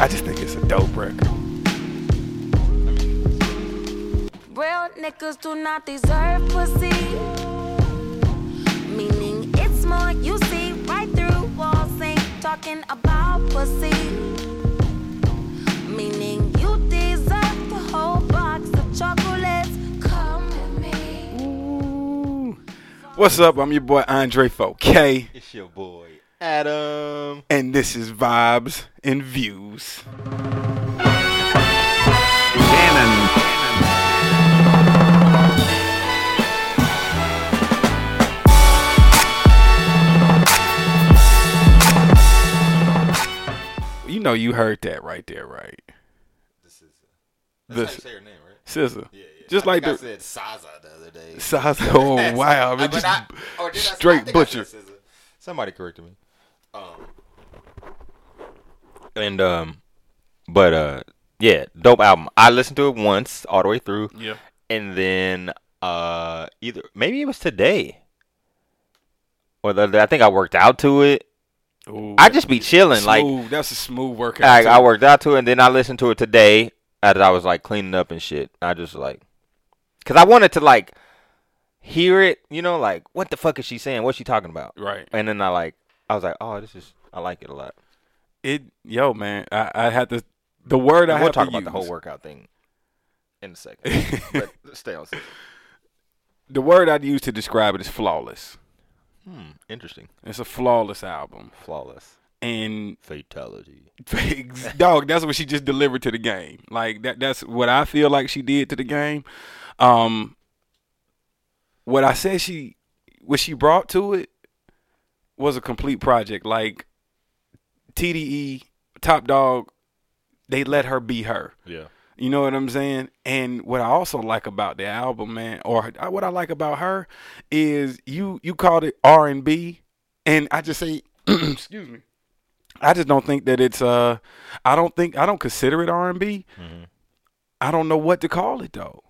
I just think it's a dope record. Real niggas do not deserve pussy. Meaning it's more you see right through walls, ain't talking about pussy. Meaning you deserve the whole box of chocolates. Come with me. What's up? I'm your boy Andre 4K, It's your boy Adam. and this is Vibes and Views. You know you heard that right there, right? This is. That's how you say your name, right? SZA. Yeah, yeah. Just I like think the I said Saza the other day. Saza- Oh wow! I mean, But just I- or did I I straight think I butcher. said Somebody corrected me. Um. And um, but uh, yeah, dope album. I listened to it once all the way through, Yeah. and then uh, either maybe it was today, or the, I think I worked out to it. Ooh, I just be chilling, like that's a smooth workout. I. I worked out to it, and then I listened to it today as I was like cleaning up and shit. I just like, cause I wanted to like hear it, you know, like what the fuck is she saying? What's she talking about? Right. And then I like, I was like, oh, this is, I like it a lot. It, yo, man, I, I had to. The word I we'll talk about the whole workout thing in a second, but stay on. SZA. The word I'd use to describe it is flawless. Hmm, interesting, It's a flawless album, flawless and fatality. dog, that's what she just delivered to the game. Like that. That's what I feel like she did to the game. Um, what I said she, what she brought to it, was a complete project. Like TDE, Top Dog, they let her be her. Yeah, You know what I'm saying? And what I also like about the album, man, or what I like about her is you you called it R and B, and I just say, excuse me, I just don't think that it's uh, I don't think I don't consider it R and B. I don't know what to call it though,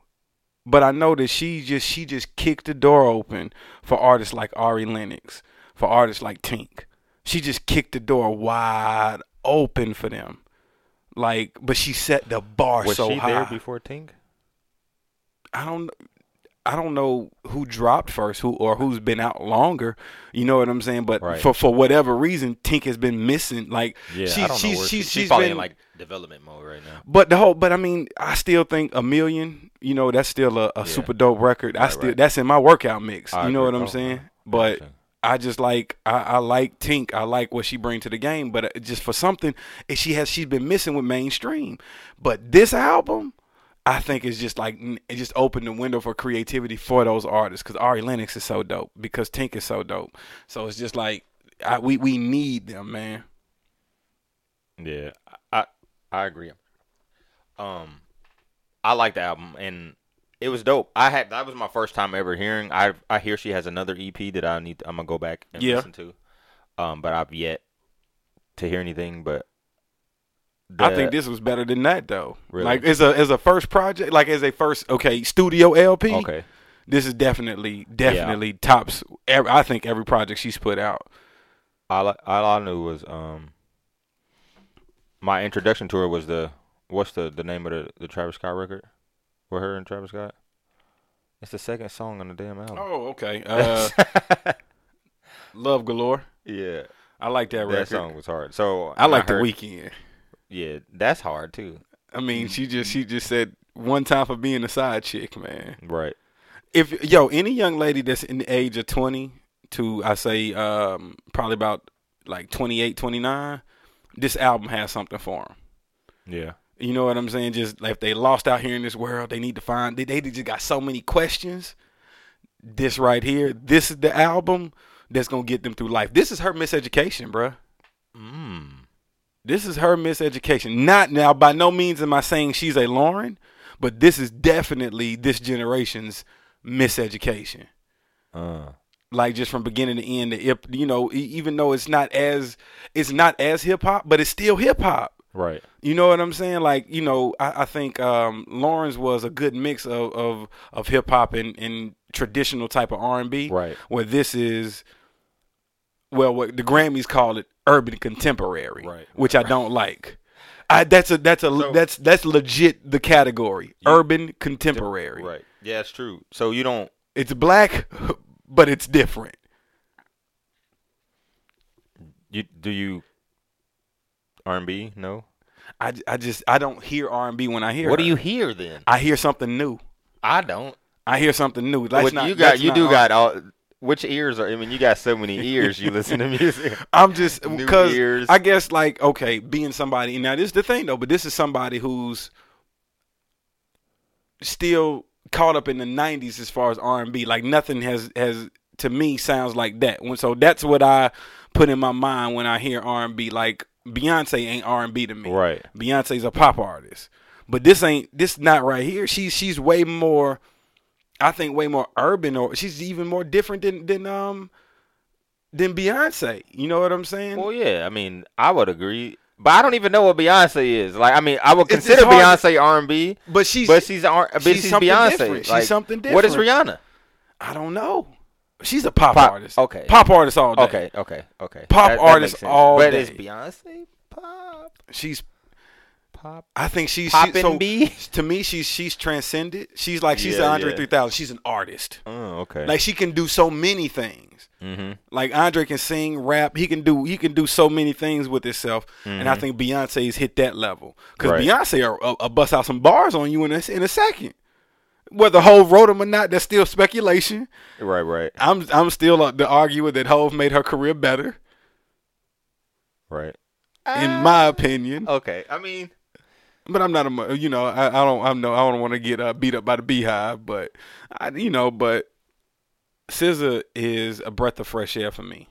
but I know that she just she just kicked the door open for artists like Ari Lennox, for artists like Tink. She just kicked the door wide open for them. Like, but she set the bar was so she there before Tink? I don't I don't know who dropped first, who or who's been out longer. You know what I'm saying? But Right. for for whatever reason, Tink has been missing. Like Yeah, she, I she's she's she- she's she's probably been in like development mode right now. but the whole but I mean, I still think a million, you know, that's still a, a super dope record. I Right, still right. that's in my workout mix. I you know agree. what I'm Oh, saying? But. I just like I, I like Tink. I like what she brings to the game. But uh, just for something, she has she's been missing with mainstream. But this album, I think is just like it just opened the window for creativity for those artists. Because Ari Lennox is so dope. Because Tink is so dope. So it's just like I, we we need them, man. Yeah, I I agree. Um, I like the album and it was dope. I had that was my first time ever hearing. I I hear she has another EP that I need. To, I'm gonna go back and Yeah. listen to. Um, but I've yet to hear anything. But I think this was better than that though. Really? Like as a as a first project, like as a first okay studio LP. okay. This is definitely definitely tops. Every, I think every project she's put out. All I, all I knew was um. My introduction to her was the what's the the name of the the Travis Scott record with her and Travis Scott. It's the second song on the damn album. Oh, okay. Uh, Love Galore. yeah, I like that, that song was hard. So I like the heard- weekend. Yeah, that's hard too. I mean, she just she just said one time for being a side chick, man. Right. If yo any young lady that's in the age of twenty to I say um, probably about like 28, 29, this album has something for them. Yeah. You know what I'm saying? Just like if they lost out here in this world, they need to find. They, they just got so many questions. This right here, this is the album that's gonna get them through life. This is her miseducation, bruh. Mm. This is her miseducation. Not now, by no means am I saying she's a Lauren, but this is definitely this generation's miseducation. Uh. Like just from beginning to end, you know, even though it's not as it's not as hip hop, but it's still hip hop. Right. You know what I'm saying? Like, you know, I, I think um, Lauryn's was a good mix of of, of hip hop and, and traditional type of R and B. Right. Where this is, well, what the Grammys call it urban contemporary. Right. Which I don't like. I, that's a that's a So- that's that's legit the category urban contemporary. Right. Yeah, it's true. So you don't. It's black, but it's different. You do you. R and B? No. I, I just I don't hear R and B when I hear. It. What do you hear then? I hear something new. I don't. I hear something new. That's What not, you got? You do got all. Which ears are? I mean, you got so many ears. You listen to music. I'm just because. I guess like okay, being somebody now this is the thing though, but this is somebody who's still caught up in the '90s as far as R&B. Like nothing has has to me sounds like that. When so that's what I put in my mind when I hear R&B. Like Beyonce ain't R&B to me. Right. Beyonce's a pop artist, but this ain't this not right here. She's she's way more. I think way more urban, or she's even more different than than um than Beyonce. You know what I'm saying? Well, yeah. I mean, I would agree, but I don't even know what Beyonce is. Like, I mean, I would It's- consider Beyonce R and B, but she's but she's R. But she's she's, something Beyonce. different. She's Like, something What is. Rihanna? I don't know. She's a pop, Pop- artist. okay. pop artist all day. Okay, okay, okay. Pop That- that artist sense. all but day. is Beyonce pop? She's. Pop. I think she's Pop she, so, and B? To me, she's she's transcended. She's like she's Yeah, Andre yeah. 3000. She's an artist. Oh, okay. Like she can do so many things. mm-hmm. Like Andre can sing, rap. He can do he can do so many things with himself. And I think Beyonce's hit that level because Mm-hmm. Right. Beyonce will will bust out some bars on you in a, in a second. Whether Hove wrote them or not, that's still speculation. Right, right, I'm I'm still uh, the arguer that Hove made her career better, right. in my opinion. Okay, I mean, But I'm not a you know I, I don't I'm no I don't want to get uh, beat up by the beehive, but I you know but SZA is a breath of fresh air for me,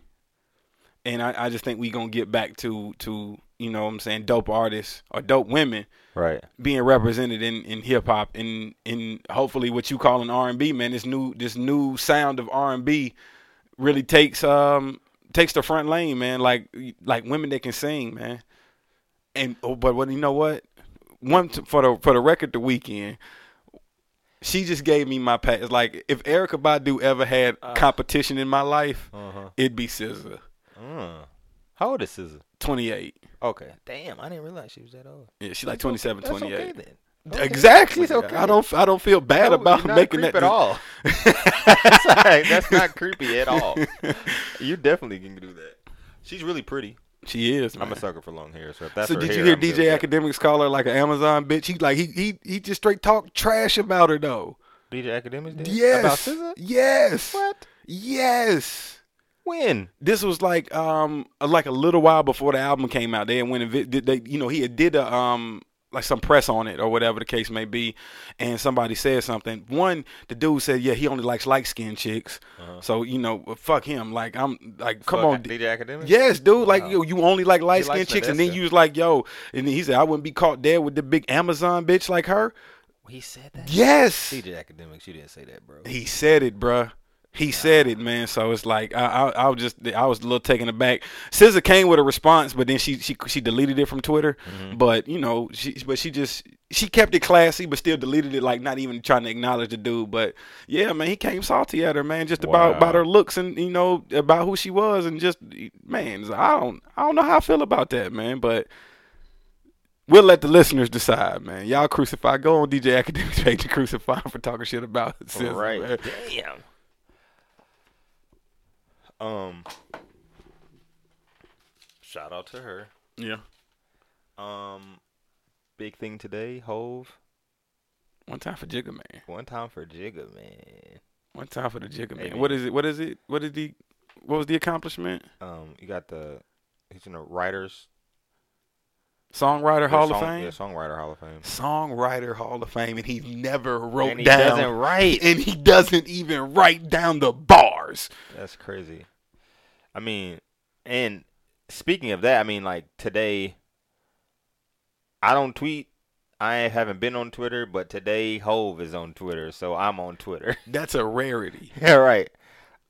and I, I just think we gonna get back to to you know what I'm saying dope artists or dope women right. being represented in, in hip hop and in hopefully what you call an R and B man this new this new sound of R and B really takes um takes the front lane man like like women that can sing man and oh, but what you know what one t- for the for the record the weekend she just gave me my pass like if Erykah Badu ever had competition in my life Uh-huh. it'd be SZA Uh, how old is SZA? 28 Okay. Damn, I didn't realize she was that old. yeah she's like 27 That's 28 okay then. Okay. Exactly. She's okay. I don't. I don't feel bad No, about you're not making creep that at all. that's, like- that's not creepy at all. You definitely can do that. She's really pretty. She is. I'm a sucker for long hair, so if that's so her did you hear I'm DJ with that. Academics call her like an Amazon bitch? He like he he he just straight talk trash about her though. DJ Akademiks did? Yes. About SZA? Yes. What? Yes. When? This was like um like a little while before the album came out. They had went and did they you know he had did a um like some press on it or whatever the case may be, and somebody said something. One, the dude said, yeah, he only likes light skinned chicks. So you know, fuck him. Like I'm like, come Fuck on, DJ Akademiks? Yes, dude. Like yo, you only like light skinned likes chicks, and then Vanessa. you was like, yo, and then he said, I wouldn't be caught dead with the big Amazon bitch like her. He said that? Yes, DJ Akademiks, you didn't say that, bro. he said it, bruh. He said it, man. So it's like I, I, I was just, I was a little taken aback. SZA came with a response, but then she, she, she deleted it from Twitter. Mm-hmm. But you know, she, but she just, she kept it classy, but still deleted it, like not even trying to acknowledge the dude. But yeah, man, he came salty at her, man, just about Wow. about her looks and you know about who she was, and just man, I don't, I don't know how I feel about that, man, but. We'll let the listeners decide, man. Y'all crucify. Go on DJ Akademiks page and crucify for talking shit about SZA, right. man. Damn. Um. Shout out to her. Yeah. Um. Big thing today, Hove. One time for Jigga Man. One time for Jigga, man. One time for the Jigga Man. What is it? What is it? What is the? What was the accomplishment? Um, you got the he's in the writers Songwriter Hall yeah, of Fame. Yeah, songwriter Hall of Fame. Songwriter Hall of Fame, and he never wrote and he down. doesn't write. and he doesn't even write down the bars. That's crazy. I mean, and speaking of that, I mean, like today, I don't tweet. I haven't been on Twitter, but today Hove is on Twitter, so I'm on Twitter. That's a rarity. yeah, right.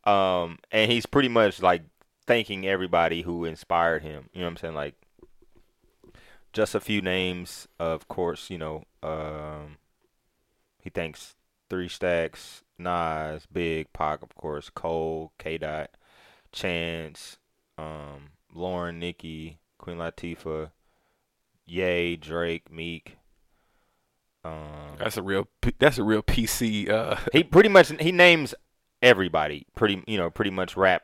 Um, and he's pretty much like thanking everybody who inspired him. You know what I'm saying? Like, just a few names, of course. You know, um, he thanks Three Stacks, Nas, Big, Pac, of course, Cole, K. Dot, Chance, um, Lauren, Nicki, Queen Latifah, Ye, Drake, Meek. Um, That's a real. That's a real PC. Uh, he pretty much he names everybody. Pretty you know pretty much rap.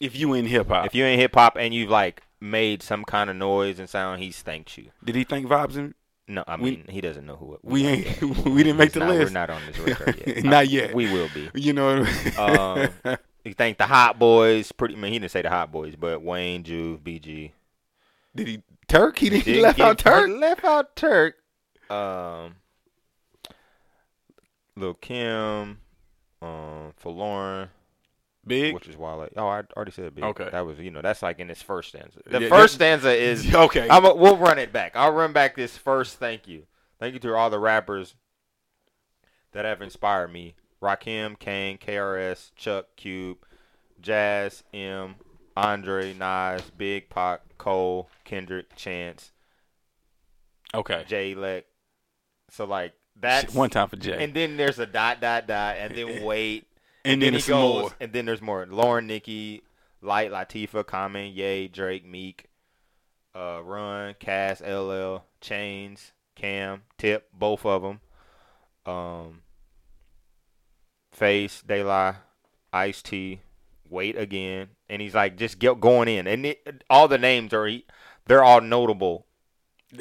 if you in hip hop, If you in hip hop and you've like made some kind of noise and sound, he's thanked you. did he thank vibes and No, I We- mean he doesn't know who it. we ain't we didn't make the not- list. We're not on this record yet. Not yet. We will be. You know. What I mean? Um, He thanked the Hot Boys. Pretty. I mean, he didn't say the Hot Boys, but Wayne, Juve, BG. did he Turk? He, didn't, he left out Turk. he Left out Turk. Um, Lil Kim, um, for Lauren, Big. which is why like oh I already said big. Okay. that was you know that's like in his first stanza. The Yeah, first stanza is okay. I'm a, we'll run it back. I'll run back this first thank you. Thank you to all the rappers that have inspired me. Rakim, Kane, KRS, Chuck, Cube, Jazz, M, Andre, Nas, Big Pac, Cole, Kendrick, Chance, okay. Jay Leck. So like that's one time for Jay, And then there's a dot dot dot, and then wait, and, then, he it's goes, more. and then there's more. Lauren, Nicki, Lyte, Latifah, Common, Ye, Drake, Meek, uh, Run, Cass, LL, Chainz, Cam, Tip, both of them. Um, Face, De La, Ice T, Wait again, and he's like just get going in, and it, all the names are they're all notable.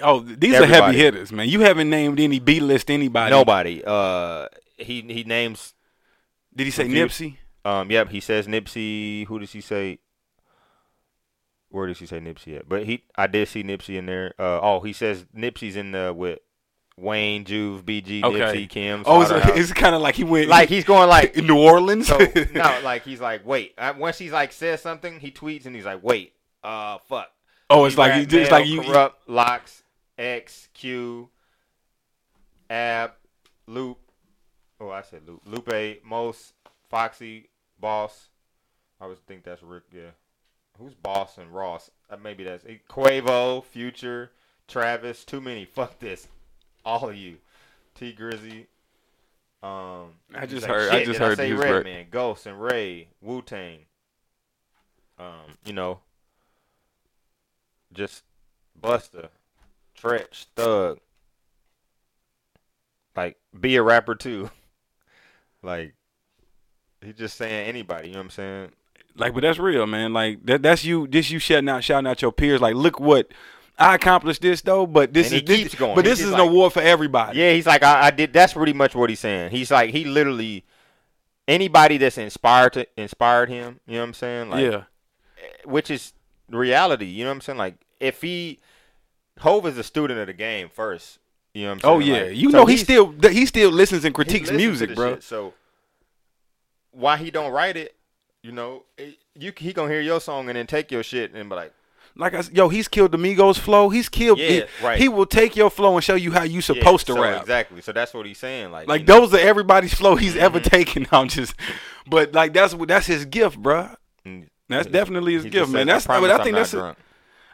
Oh, these are heavy hitters, man. You haven't named any B list anybody. Nobody. Uh, he he names Did he say. Nipsey? Um, yep, he says Nipsey. Who does he say? Where does he say Nipsey at? But he, I did see Nipsey in there. Uh, oh, he says Nipsey's in the with Wayne, Juve, BG, Okay. Nipsey, Kim. Oh, it's, it's kind of like he went like he's going like in New Orleans. so. no, like he's like wait. Uh, once he's like says something, he tweets and he's like wait. Uh, fuck. oh, it's He like he just like you. Kurupt Lox X Q Ab Loop. Oh, I said Loop. Lupe Mos Foxy Boss. I always think that's Rick. Yeah. Who's Boss and Ross? Uh, maybe that's eh, Quavo, Future, Travis. Too many. Fuck this. All of you. Tee Grizzley. Um, I just like, heard- I just heard say his rap. Redman, Ghost and Ray, Wu Tang. Um, you know, just Busta, Treach, Thug. Like, be a rapper too. like, he's just saying anybody. You know what I'm saying? Like, but that's real, man. Like that. That's you. This you shouting out, shouting out your peers. Like, look what I accomplished. This though, but this is this, keeps going. But He this is an award for everybody. Yeah, he's like, I, I did. That's pretty much what he's saying. He's like, he literally anybody that's inspired to inspired him. You know what I'm saying? Like, yeah. Eh, which is reality. You know what I'm saying? Like if he Hove is a student of the game first. You know what I'm Oh yeah. Like, you so know he still he still listens and critiques listens music, bro. shit. So why he don't write it? You know, it- you he gonna hear your song and then take your shit and be like, Like I yo, he's killed the Migos flow. He's killed. Yeah, he, right. He will take your flow and show you how you yeah, supposed to so rap. Exactly. So that's what he's saying. Like, Like you know, those are everybody's flow he's ever Mm-hmm. taken. I'm just, but like that's what that's his gift, bruh. mm, That's he- definitely his gift, man. says, That's I I'm think that's a.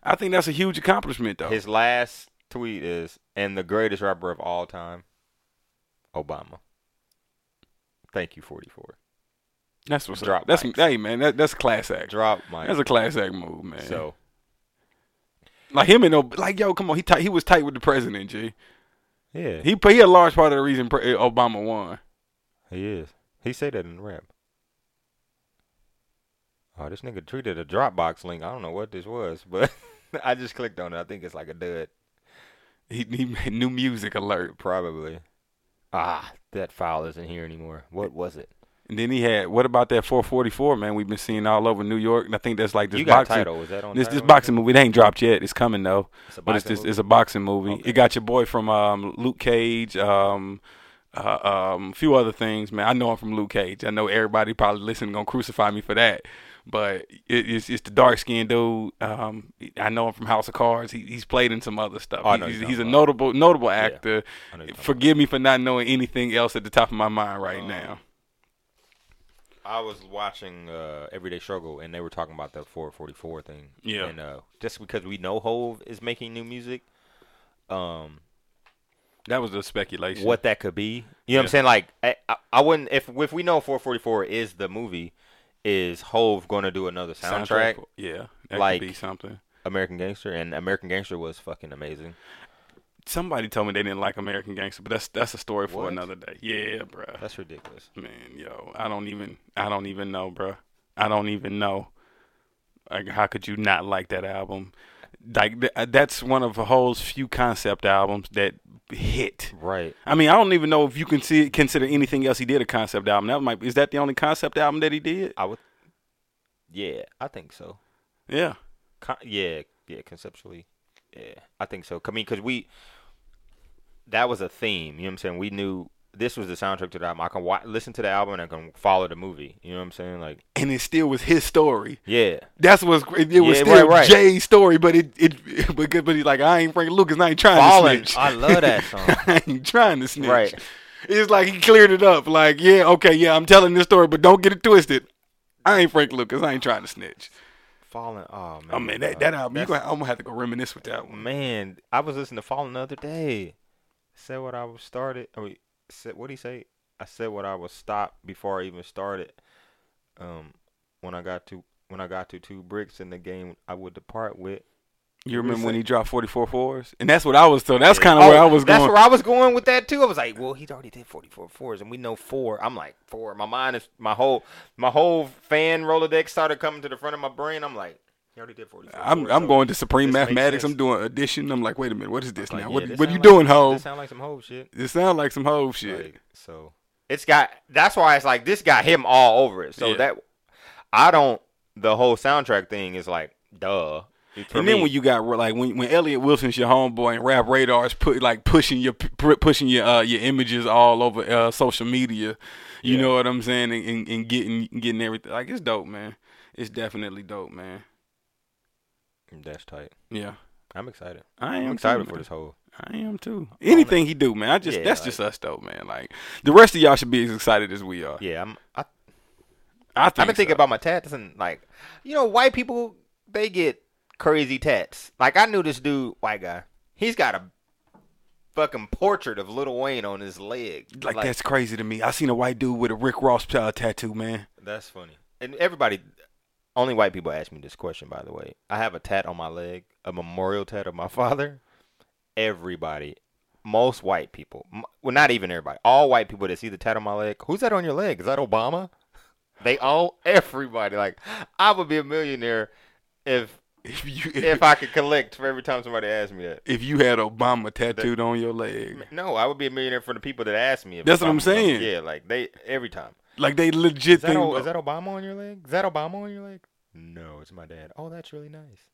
I think that's a huge accomplishment though. His last tweet is, and the greatest rapper of all time, Obama. Thank you, 44. that's what's drop up. That's mics. hey man, that, that's class act. Drop my. That's a class act move, man. so like him and Ob- like yo, come on, he tight, he was tight with the president, G. yeah, He he a large part of the reason pre- Obama won. He is. He said that in the rap. Oh, this nigga tweeted a Dropbox link. I don't know what this was, but I just clicked on it. I think it's like a dud. He he new music alert, Probably. Ah, that file isn't here anymore. What was it? and then he had what about that 444 man? We've been seeing all over New York, and I think that's like this you got boxing. title. Was that on This this boxing movie, it ain't dropped yet. It's coming though. It's a But it's this movie? it's a boxing movie. Okay. It got your boy from um, Luke Cage, um, uh, um, a few other things, man. I know him from Luke Cage. I know everybody probably listening gonna crucify me for that, but it, it's it's the dark skinned dude. Um, I know him from House of Cards. He, he's played in some other stuff. Oh, He- know he's he's a notable notable actor. Know Forgive me for not knowing anything else at the top of my mind right Um, now. I was watching uh, Everyday Struggle, and they were talking about the 444 thing. Yeah. And uh, just because we know Hove is making new music, um, That was a speculation. what that could be. You know what I'm saying? Like, I, I, I wouldn't if if we know 444 is the movie, is Hove going to do another soundtrack? Yeah, that Like- could be something. American Gangster, and American Gangster was fucking amazing. Somebody told me they didn't like American Gangster, but that's that's a story for What? another day. Yeah, bruh. That's ridiculous. Man, yo, I don't even I don't even know, bruh. I don't even know. Like, how could you not like that album? Like, th- uh, that's one of a whole few concept albums that hit. Right. I mean, I don't even know if you can see consider anything else he did a concept album. That might is that the only concept album that he did? I would. Yeah, I think so. Yeah. Con- yeah, yeah, conceptually, yeah, I think so. I mean, because we, that was a theme. You know what I'm saying? We knew this was the soundtrack to the album. I can wa- listen to the album and I can follow the movie. You know what I'm saying? Like, And it still was his story. yeah, That's what's it, it was Yeah, still right, right. Jay's story, but it it but, but he's like I ain't Frank Lucas, I ain't trying Falling. to snitch. I love that song. I ain't trying to snitch. Right. It's like he cleared it up. Like, yeah, okay, yeah, I'm telling this story, but don't get it twisted. I ain't Frank Lucas. I ain't trying to snitch. Falling. Oh man. Oh man, that, that album, you gonna, I'm gonna have to go reminisce with that one. Man, I was listening to Falling the other day. Said what I was started. I mean, said what would he say? I said what I was stopped before I even started. Um, when I got to when I got to two bricks in the game, I would depart with. You remember when he dropped 44 fours? And that's what I was. So that's kind of where I was Oh, That's going. where I was going with that too. I was like, well, he's already did 44 fours, and we know four. I'm like four. My mind is my whole my whole fan Rolodex started coming to the front of my brain. I'm like, he already did 44. I'm I'm so going to Supreme Mathematics. I'm doing addition. I'm like, wait a minute, what is this Like, now? yeah, what this what you sound doing, like, ho? This sound like some hoe shit. It sound like some hoe shit. Like, so it's got that's why it's like this got him all over it. So Yeah. that I don't the whole soundtrack thing is like duh. And then me. when you got like when when Elliot Wilson's your homeboy and Rap Radar is put like pushing your pu- pushing your uh, your images all over uh, social media, you Yeah. know what I'm saying, and, and, and getting getting everything like it's dope, man. It's definitely dope, man. That's tight. Yeah, I'm excited. I am I'm excited too, for this whole I am too. Anything he do, man. I just Yeah, that's like- just us though, man. Like the rest of y'all should be as excited as we are. Yeah, I'm I I think I've been thinking so. about my tats and like, you know, white people they get crazy tats. Like I knew this dude, white guy. He's got a fucking portrait of Little Wayne on his leg. like, that's crazy to me. I seen a white dude with a Rick Ross uh, tattoo, man. that's funny. And everybody, only white people ask me this question. By the way, I have a tat on my leg, a memorial tat of my father. Everybody, most white people, well, not even everybody, all white people that see the tat on my leg. Who's that on your leg? Is that Obama? They all, everybody. Like, I would be a millionaire if If you if I could collect for every time somebody asked me that. if you had Obama tattooed on your leg, No, I would be a millionaire for the people that ask me. If That's what I'm saying. Yeah, like they every time. Like they legit Is that, think. O- is that Obama on your leg? Is that Obama on your leg? No, it's my dad. Oh, that's really nice.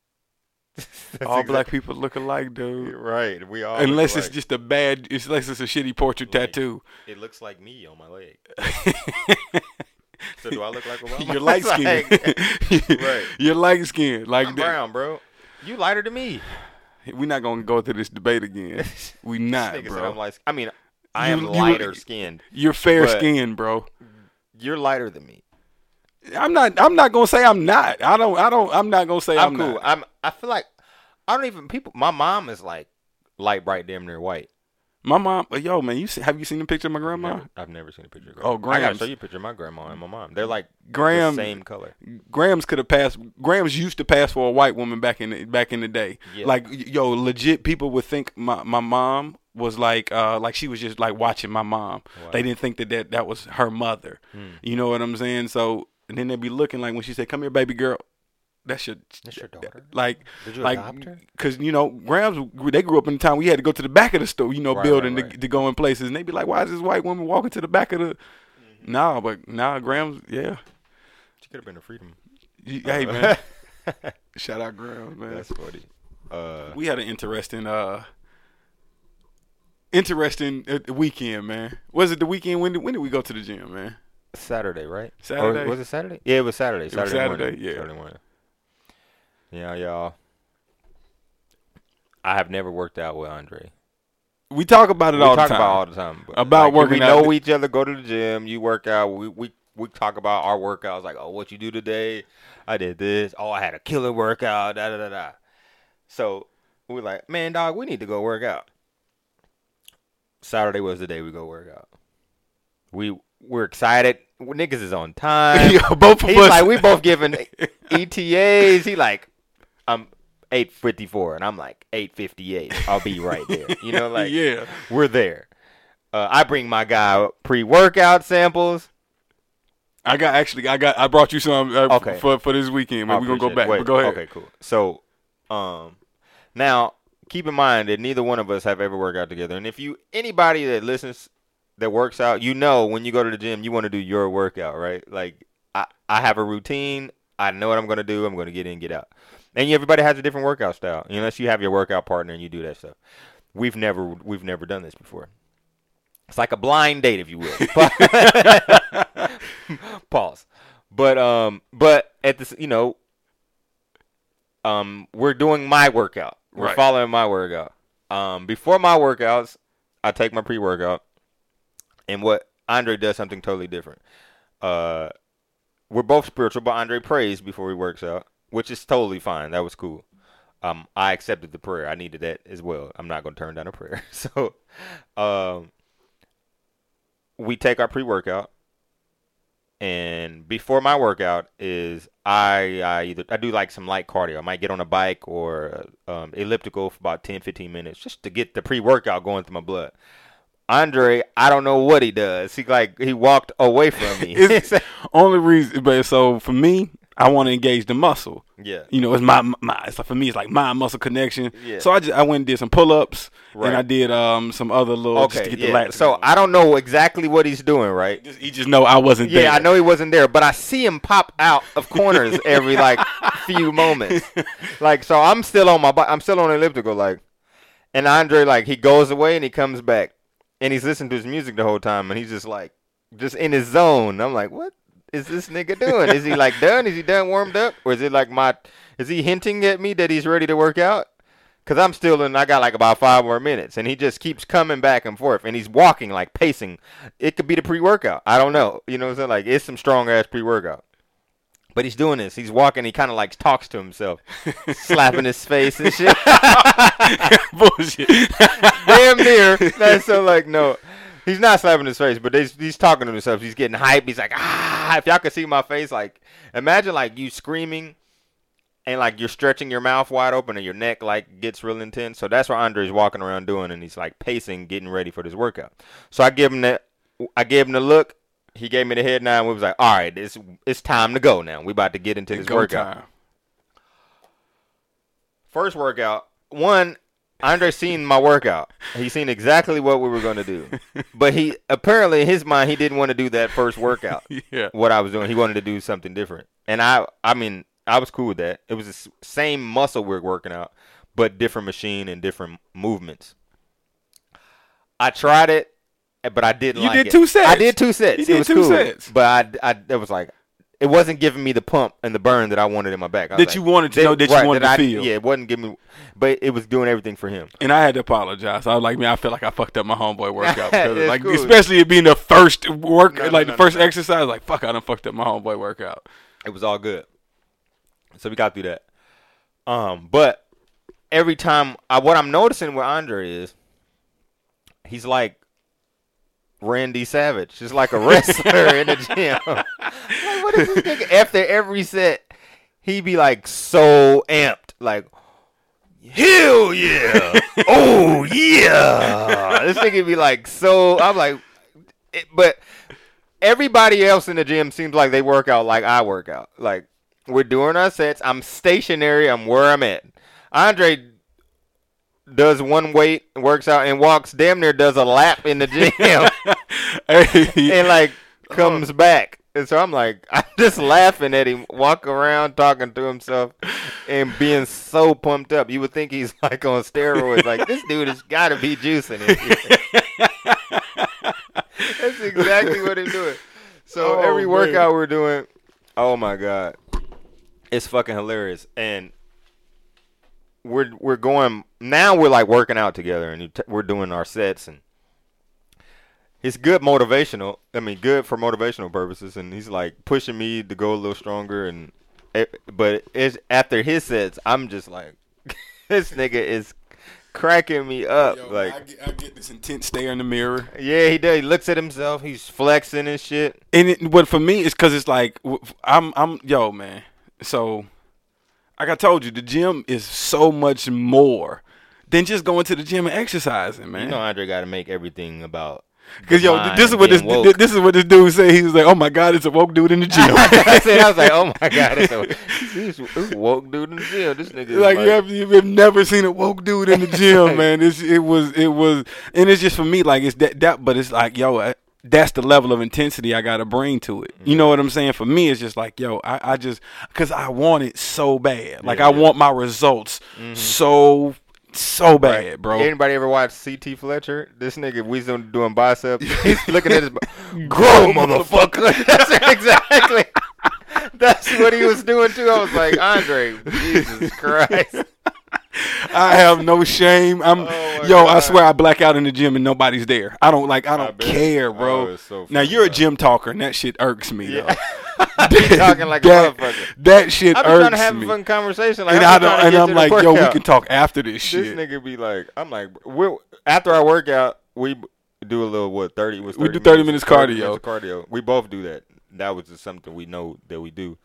That's all exact- black people look alike, dude. Right, we all. Unless it's just a bad, it's unless it's a shitty portrait Like- tattoo. It looks like me on my leg. So do I look like Obama? You're light skinned. Like, right. You're light skinned. Like I'm brown, bro. You lighter than me. We're not gonna go through this debate again. We not, bro. I'm light. I mean, I You- am you- lighter skinned. You're fair skinned, bro. You're lighter than me. I'm not. I'm not gonna say I'm not. I don't. I don't. I'm not gonna say I'm, I'm cool. not. I'm. I feel like I don't even people. My mom is like light, bright, damn near white. My mom. uh, Yo, man, you see, have you seen the picture of my grandma? Never- I've never seen a picture. of Oh, grandma. I gotta show you a picture of my grandma and my mom. They're like Graham. the same color. Grams could have passed. Grams used to pass for a white woman back in the, back in the day. Yeah. Like yo, legit people would think my my mom was like uh like she was just like watching my mom. Wow. They didn't think that that, that was her mother. Hmm. You know what I'm saying? So and then they'd be looking like when she said, "Come here, baby girl." That's your That's your daughter? Like Did you like adopt her? because you know Grams they grew up in the time we had to go to the back of the store, you know, Right, building right, To, right. to go in places, and they'd be like, "Why is this white woman walking to the back of the?" Mm-hmm. Nah, but nah, Grams, yeah. She could have been a freedom. Hey man, shout out Grams, man. That's funny. Uh, we had an interesting uh interesting uh, weekend man was it the weekend when did, when did we go to the gym man Saturday, right? Saturday. Or was it Saturday? Yeah, it was Saturday. was Saturday, Saturday, morning. yeah. Saturday morning. Yeah, y'all. I have never worked out with Andre. we talk about it we all talk the time about all the time. About like, working We know each other. Go to the gym. You work out. We we we talk about our workouts. Like, oh, what you do today? I did this. Oh, I had a killer workout. Da da da da. So we're like, man, dog, we need to go work out. Saturday was the day we go work out. We we're excited. Niggas is on time. Yo, both of He's us like, we both giving ETAs. He like, eight fifty four, and I'm like eight fifty eight. I'll be right there. You know, like yeah. we're there. Uh, I bring my guy pre workout samples. I got actually, I got, I brought you some uh, Okay. for for this weekend. Man. We're gonna go back. Wait, but go ahead. Okay, cool. So, um, now keep in mind that neither one of us have ever worked out together, and if you anybody that listens that works out, you know when you go to the gym, you want to do your workout, right? Like I, I have a routine. I know what I'm gonna do. I'm gonna get in, get out, and everybody has a different workout style, unless you have your workout partner and you do that stuff. We've never, we've never done this before. It's like a blind date, if you will. Pause. But um, but at this, you know, um, we're doing my workout. We're Right. following my workout. Um, before my workouts, I take my pre-workout, and what Andre does something totally different. Uh, we're both spiritual, but Andre prays before he works out, which is totally fine. That was cool. Um, I accepted the prayer. I needed that as well. I'm not going to turn down a prayer. So, um, we take our pre-workout, and before my workout is I I either I do like some light cardio. I might get on a bike or um, elliptical for about 10, 15 minutes just to get the pre-workout going through my blood. Andre, I don't know what he does. He like he walked away from me. It's only reason, but so for me, I want to engage the muscle. yeah. You know, it's my my. It's like for me, it's like mind muscle connection. Yeah. So I just I went and did some pull ups, Right. and I did um some other little just Okay. to get yeah. the lats. so. I don't know exactly what he's doing, right? Just- you just know I wasn't there. Yeah, I know he wasn't there, but I see him pop out of corners every like few moments. Like, so I'm still on my, I'm still on elliptical, like, and Andre like he goes away and he comes back, and he's listening to his music the whole time, and he's just like, just in his zone. I'm like, what is this nigga doing? Is he like done? Is he done warmed up, or is it like my, is he hinting at me that he's ready to work out? Cause I'm still in. I got like about five more minutes, and he just keeps coming back and forth, and he's walking like pacing. It could be the pre-workout. I don't know. You know what I'm saying? Like it's some strong ass pre-workout. But he's doing this. He's walking. He kind of like talks to himself, slapping his face and shit. bullshit. Damn near. That's so like no. He's not slapping his face, but he's, he's talking to himself. He's getting hype. He's like, ah. If y'all could see my face, like imagine like you screaming and like you're stretching your mouth wide open and your neck like gets real intense. So that's what Andre's walking around doing, and he's like pacing, getting ready for this workout. So I give him that. I gave him the look. He gave me the head nod. We was like, all right, it's it's time to go now. We about to get into this Go workout. time. First workout, one, Andre seen my workout. He seen exactly what we were going to do. But he apparently in his mind he didn't want to do that first workout. Yeah. What I was doing, he wanted to do something different. And I I mean, I was cool with that. It was the same muscle we're working out, but different machine and different movements. I tried it, but I didn't You like did it. two sets. I did two sets. You it was two cool. sets. But I, I it was like it wasn't giving me the pump and the burn that I wanted in my back. I That like, you wanted to know, that you wanted to I- feel. Yeah, it wasn't giving me, but it was doing everything for him. And I had to apologize. I was like, man, I feel like I fucked up my homeboy workout. Because, like, cool. especially it being the first work, No, like no, the no, first no. exercise. Like, fuck, I done fucked up my homeboy workout. It was all good. So we got through that. Um, but every time, I, what I'm noticing with Andre is, he's like Randy Savage, just like a wrestler in the gym. like, what is this nigga? After every set, he'd be like so amped, like. Hell yeah! oh yeah! This nigga be like so. I'm like, it, but everybody else in the gym seems like they work out like I work out. Like we're doing our sets. I'm stationary. I'm where I'm at. Andre does one weight, works out, and walks damn near does a lap in the gym, Hey, and like oh. comes back. And so I'm like, I'm just laughing at him, walking around talking to himself, and being so pumped up. You would think he's like on steroids. Like this dude has got to be juicing it. That's exactly what he's doing. So Oh, every man. workout we're doing, oh my god, it's fucking hilarious. And we're we're going now. We're like working out together, and we're doing our sets, and it's good motivational. I mean, good for motivational purposes. And he's like pushing me to go a little stronger, and it, but it's after his sets, I'm just like, this nigga is cracking me up. Yo, like, I, get, I get this intense stare in the mirror. yeah, he does. He looks at himself. He's flexing and shit. And it, but for me, it's because it's like I'm I'm yo man. So like I told you, the gym is so much more than just going to the gym and exercising, man. You know, Andre got to make everything about. Because yo, this is what this woke. this is what this dude said. He was like, "Oh my god, it's a woke dude in the gym." I said, I was like, oh my god, it's a, this woke dude in the gym. This nigga like, like, you have, you've never seen a woke dude in the gym, man. It's it was it was, and it's just for me like it's that that, but it's like yo, that's the level of intensity I got to bring to it. You know mm-hmm. what I'm saying? For me, it's just like yo, I, I just because I want it so bad, like Yeah, I want my results mm-hmm. so so bad, bro. Anybody ever watch CT Fletcher? This nigga, we doing doing biceps. He's looking at his grow, motherfucker. That's exactly. That's what he was doing too. I was like, Andre, Jesus Christ. I have no shame. I'm Oh yo. I swear I black out in the gym and nobody's there. I don't like. I don't bet. care, oh, bro. Oh, so now you're a gym talker, and that shit irks me. Yeah. Though. talking like a motherfucker. That shit irks me. I've been irks trying to have me. a fun conversation. Like, and I'm I don't. And I'm like, yo, we can talk after this This shit. This nigga be like, I'm like, after our workout, we do a little what thirty was. We do 30 minutes 30 cardio. minutes cardio. We both do that. That was just something we know that we do.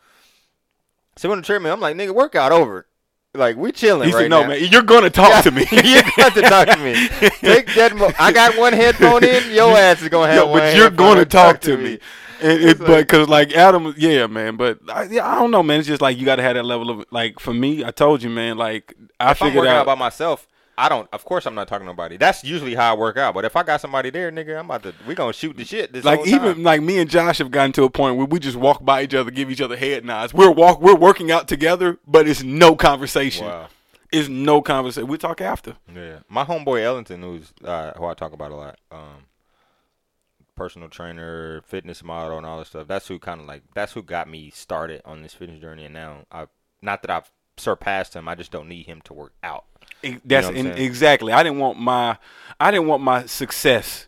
So on the treadmill, I'm like, nigga, workout over. Like we chilling He right said, "No, now. man, you're gonna talk to me. you got to talk to me. Take that. Mo- I got one headphone in. Your ass is gonna have Yo, one. but you're gonna and talk to me." And it, It's but because like Adam, yeah, man. But I, yeah, I don't know, man. It's just like you got to have that level of like. For me, I told you, man. Like I If I'm figured working out out. by myself, I don't. Of course, I'm not talking to nobody. That's usually how I work out. But if I got somebody there, nigga, I'm about to. We gonna shoot the shit. This like even time. like me and Josh have gotten to a point where we just walk by each other, give each other head nods. We're walk, we're working out together, but it's no conversation. Wow. It's no conversation. We talk after. Yeah, my homeboy Ellington, who's uh, who I talk about a lot, um, personal trainer, fitness model, and all this stuff. That's who kind of like that's who got me started on this fitness journey. And now, I not that I've surpassed him, I just don't need him to work out. That's I'm in, exactly. I didn't want my I didn't want my success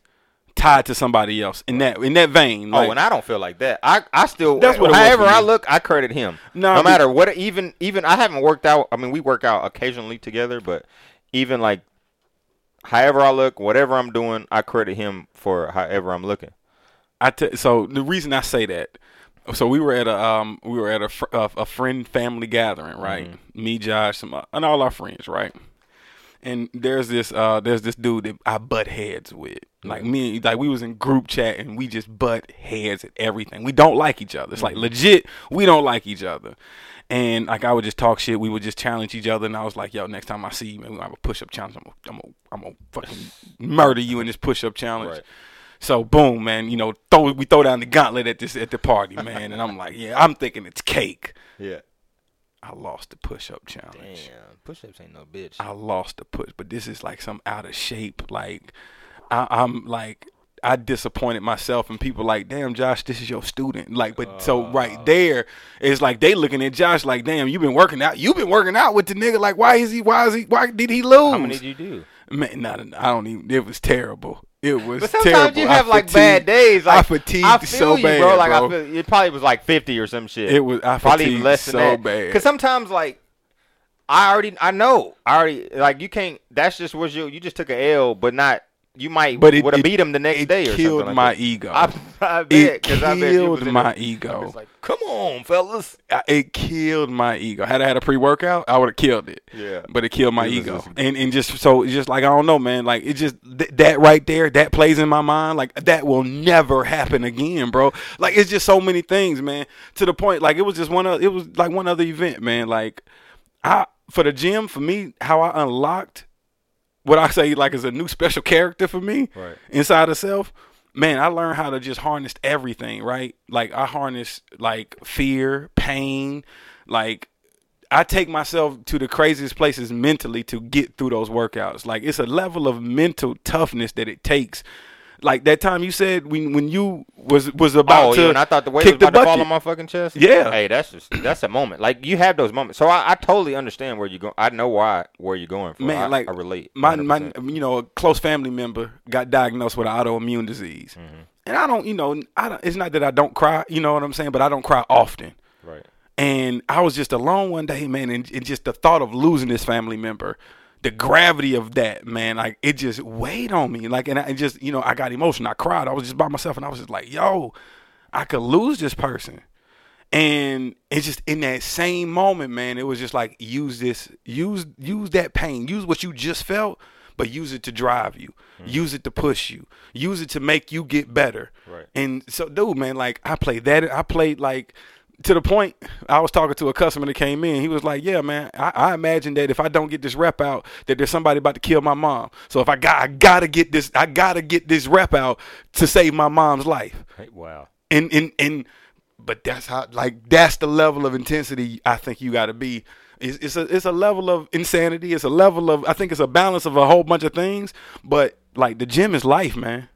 tied to somebody else in that in that vein. Like, oh, and I don't feel like that. I I still That's what however. I look, I credit him. No, No, matter what. Even even I haven't worked out. I mean, we work out occasionally together, but even like however I look, whatever I'm doing, I credit him for however I'm looking. I t- so the reason I say that, so we were at a um we were at a fr- a, a friend family gathering, right? Mm-hmm. Me, Josh, some uh, and all our friends, right? And there's this uh there's this dude that I butt heads with. Like me, like we was in group chat and we just butt heads at everything. We don't like each other. It's like Mm-hmm. legit, we don't like each other. And like I would just talk shit. We would just challenge each other. And I was like, "Yo, next time I see you, man, we gonna have a push up challenge. I'm gonna, I'm gonna, I'm gonna fucking murder you in this push up challenge." Right. So boom, man, you know, throw we throw down the gauntlet at this at the party, man, and I'm like, yeah, I'm thinking it's cake. Yeah. I lost the push up challenge. Damn, push-ups ain't no bitch. I lost the push, but this is like some out of shape. Like I, I'm like I disappointed myself, and people like, damn, Josh, this is your student. Like, but so right oh. there, it's like they looking at Josh like, damn, you've been working out. You've been working out with the nigga. Like, why is he? Why is he? Why did he lose? How many did you do? Man, not, I don't even. It was terrible. It was But sometimes terrible. you I have like fatigued- bad days. Like, I fatigued I feel so you, bad, bro. Like bro. I feel it probably was like fifty or some shit. It was- I probably fatigued less than so that. bad. Because sometimes like I already I know I already like you can't. That's just what you you just took a L, but not. You might But it- would have beat him the next day or killed something like my that. ego. I, I bet It 'cause I bet killed my there- ego. Like, come on, fellas. I- it killed my ego. Had I had a pre workout, I would have killed it. Yeah. But it killed my It ego. just- and and just so it's just like I don't know, man. Like it just th- that right there, that plays in my mind. Like that will never happen again, bro. Like it's just so many things, man. To the point, like it was just one of it was like one other event, man. Like I for the gym for me, how I unlocked what I say like is a new special character for me Right. inside of self. Man, I learned how to just harness everything, right? Like I harness like fear, pain, like I take myself to the craziest places mentally to get through those workouts. Like it's a level of mental toughness that it takes. Like that time you said when when you was was about oh, to yeah, and I thought the weight kick was about the to fall on my fucking chest. Yeah. Hey, that's just that's a moment. Like you have those moments. So I, I totally understand where you go. I know why where you're going from. Man, I, like I relate. My my you know a close family member got diagnosed with an autoimmune disease, Mm-hmm. and I don't you know I don't, it's not that I don't cry, you know what I'm saying, but I don't cry often. right. And I was just alone one day, man, and, and just the thought of losing this family member, the gravity of that, man, like it just weighed on me. Like, and I just, you know, I got emotional. I cried. I was just by myself, and I was just like, yo, I could lose this person. And it's just in that same moment, man, it was just like use this, use use that pain, use what you just felt, but use it to drive you, mm-hmm. use it to push you, use it to make you get better. Right. And so, dude, man, like I played that. I played like to the point. I was talking to a customer that came in. He was like, "Yeah, man, I, I imagine that if I don't get this rep out, that there's somebody about to kill my mom. So if I got, I gotta get this, I gotta get this rep out to save my mom's life." Hey, wow. and and and but that's how like that's the level of intensity I think you got to be. It's, it's a it's a level of insanity. It's a level of I think it's a balance of a whole bunch of things. But like the gym is life, man.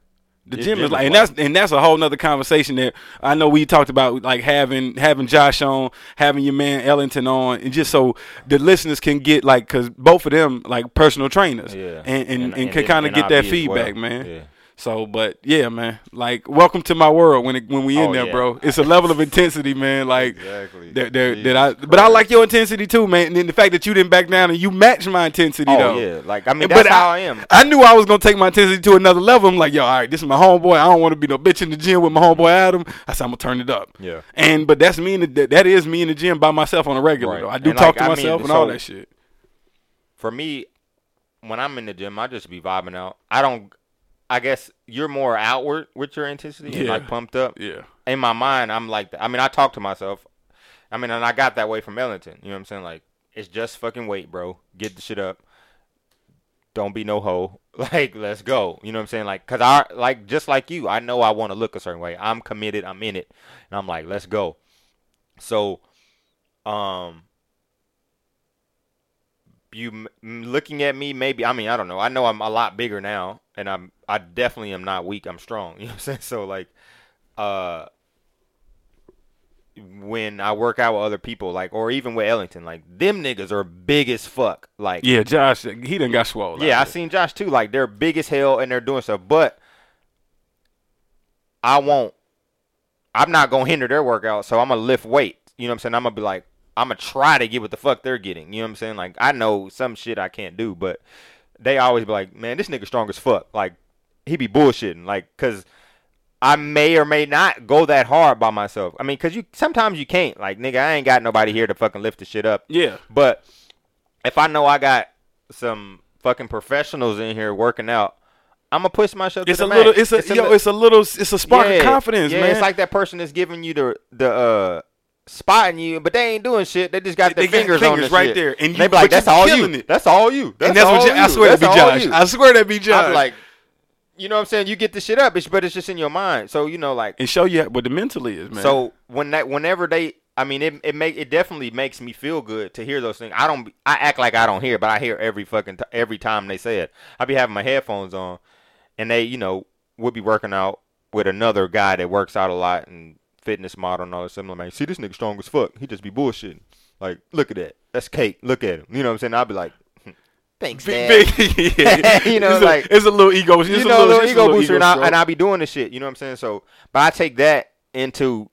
The gym is like, and that's and that's a whole nother conversation that I know we talked about, like having having Josh on, having your man Ellington on, and just so the listeners can get like, cause both of them like personal trainers, Yeah. and and, and, And- and- can kind of get that feedback, well. man. Yeah. So, but yeah, man, like welcome to my world when it, when we in Oh, there, yeah. bro. It's a level of intensity, man. Like Exactly. that, that, that I, but I like your intensity too, man. And then the fact that you didn't back down and you matched my intensity, Oh though. yeah, like I mean that's but how I, am. I knew I was gonna take my intensity to another level. I'm like, yo, all right, this is my homeboy. I don't want to be no bitch in the gym with my homeboy Adam. I said I'm gonna turn it up. Yeah. And but that's me in the that, that is me in the gym by myself on a regular. Right. Though I do And, talk like, to I mean, myself and all that shit. For me, when I'm in the gym, I just be vibing out. I don't. I guess you're more outward with your intensity and Yeah. like pumped up. Yeah. In my mind, I'm like, I mean, I talk to myself. I mean, and I got that way from Ellington. You know what I'm saying? Like, it's just fucking weight, bro. Get the shit up. Don't be no hoe. Like, let's go. You know what I'm saying? Like, cause I like just like you. I know I want to look a certain way. I'm committed. I'm in it, and I'm like, let's go. So, um, you m- looking at me? Maybe I mean I don't know. I know I'm a lot bigger now, and I'm I definitely am not weak. I'm strong. You know what I'm saying? So like, uh, when I work out with other people, like or even with Ellington, like them niggas are big as fuck. Like Yeah, Josh, he done got swole. yeah, I there. seen Josh too. Like they're big as hell and they're doing stuff, but I won't. I'm not gonna hinder their workout, so I'm gonna lift weight. You know what I'm saying? I'm gonna be like, I'm gonna try to get what the fuck they're getting. You know what I'm saying? Like I know some shit I can't do, but they always be like, man, this nigga strong as fuck. Like he be bullshitting, like cause. I may or may not go that hard by myself. I mean, cause you sometimes you can't. Like, nigga, I ain't got nobody here to fucking lift the shit up. Yeah. But if I know I got some fucking professionals in here working out, I'm gonna push myself. It's to a the little. It's a yo. li- It's a little. It's a spark yeah, of confidence, yeah, man. It's like that person that's giving you the the uh spotting you, but they ain't doing shit. They just got They their got fingers, on the right shit. there, and they be like, "That's all you. it." That's all you." That's, and that's all what I you. swear to That's be Josh. you." I swear to be Josh. I'm like, you know what I'm saying? You get the shit up, but it's just in your mind. So you know, like, and show you what the mentally is, man. so when that whenever they I mean it it make it definitely makes me feel good to hear those things. I don't I act like I don't hear, but I hear every fucking t- every time they say it. I be having my headphones on and they, you know, would be working out with another guy that works out a lot and fitness model and all that similar man. See this nigga strong as fuck. He just be bullshitting. Like, look at that. That's cake. Look at him. You know what I'm saying? I'll be like, "Hmm, Thanks, Dad. big, big yeah. You know, it's a, like- it's a little ego. It's you a know, a little it's ego booster, and, I, stroke. and I be doing this shit. You know what I'm saying? So, but I take that into,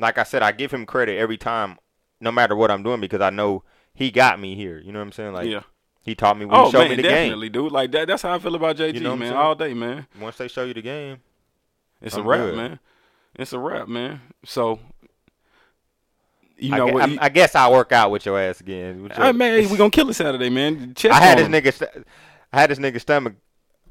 like I said, I give him credit every time, no matter what I'm doing, because I know he got me here. You know what I'm saying? Like, yeah. he taught me. He Oh showed man, me the definitely, dude. Like that. That's how I feel about JG, You know man. saying? All day, man. Once they show you the game, It's I'm a wrap, good. man. It's a wrap, man. So, you I, know what? I'm- you- I guess I'll work out with your ass again. With your- Hey, man, we gonna kill it Saturday, man. Chest I had this him. nigga. I had this nigga stomach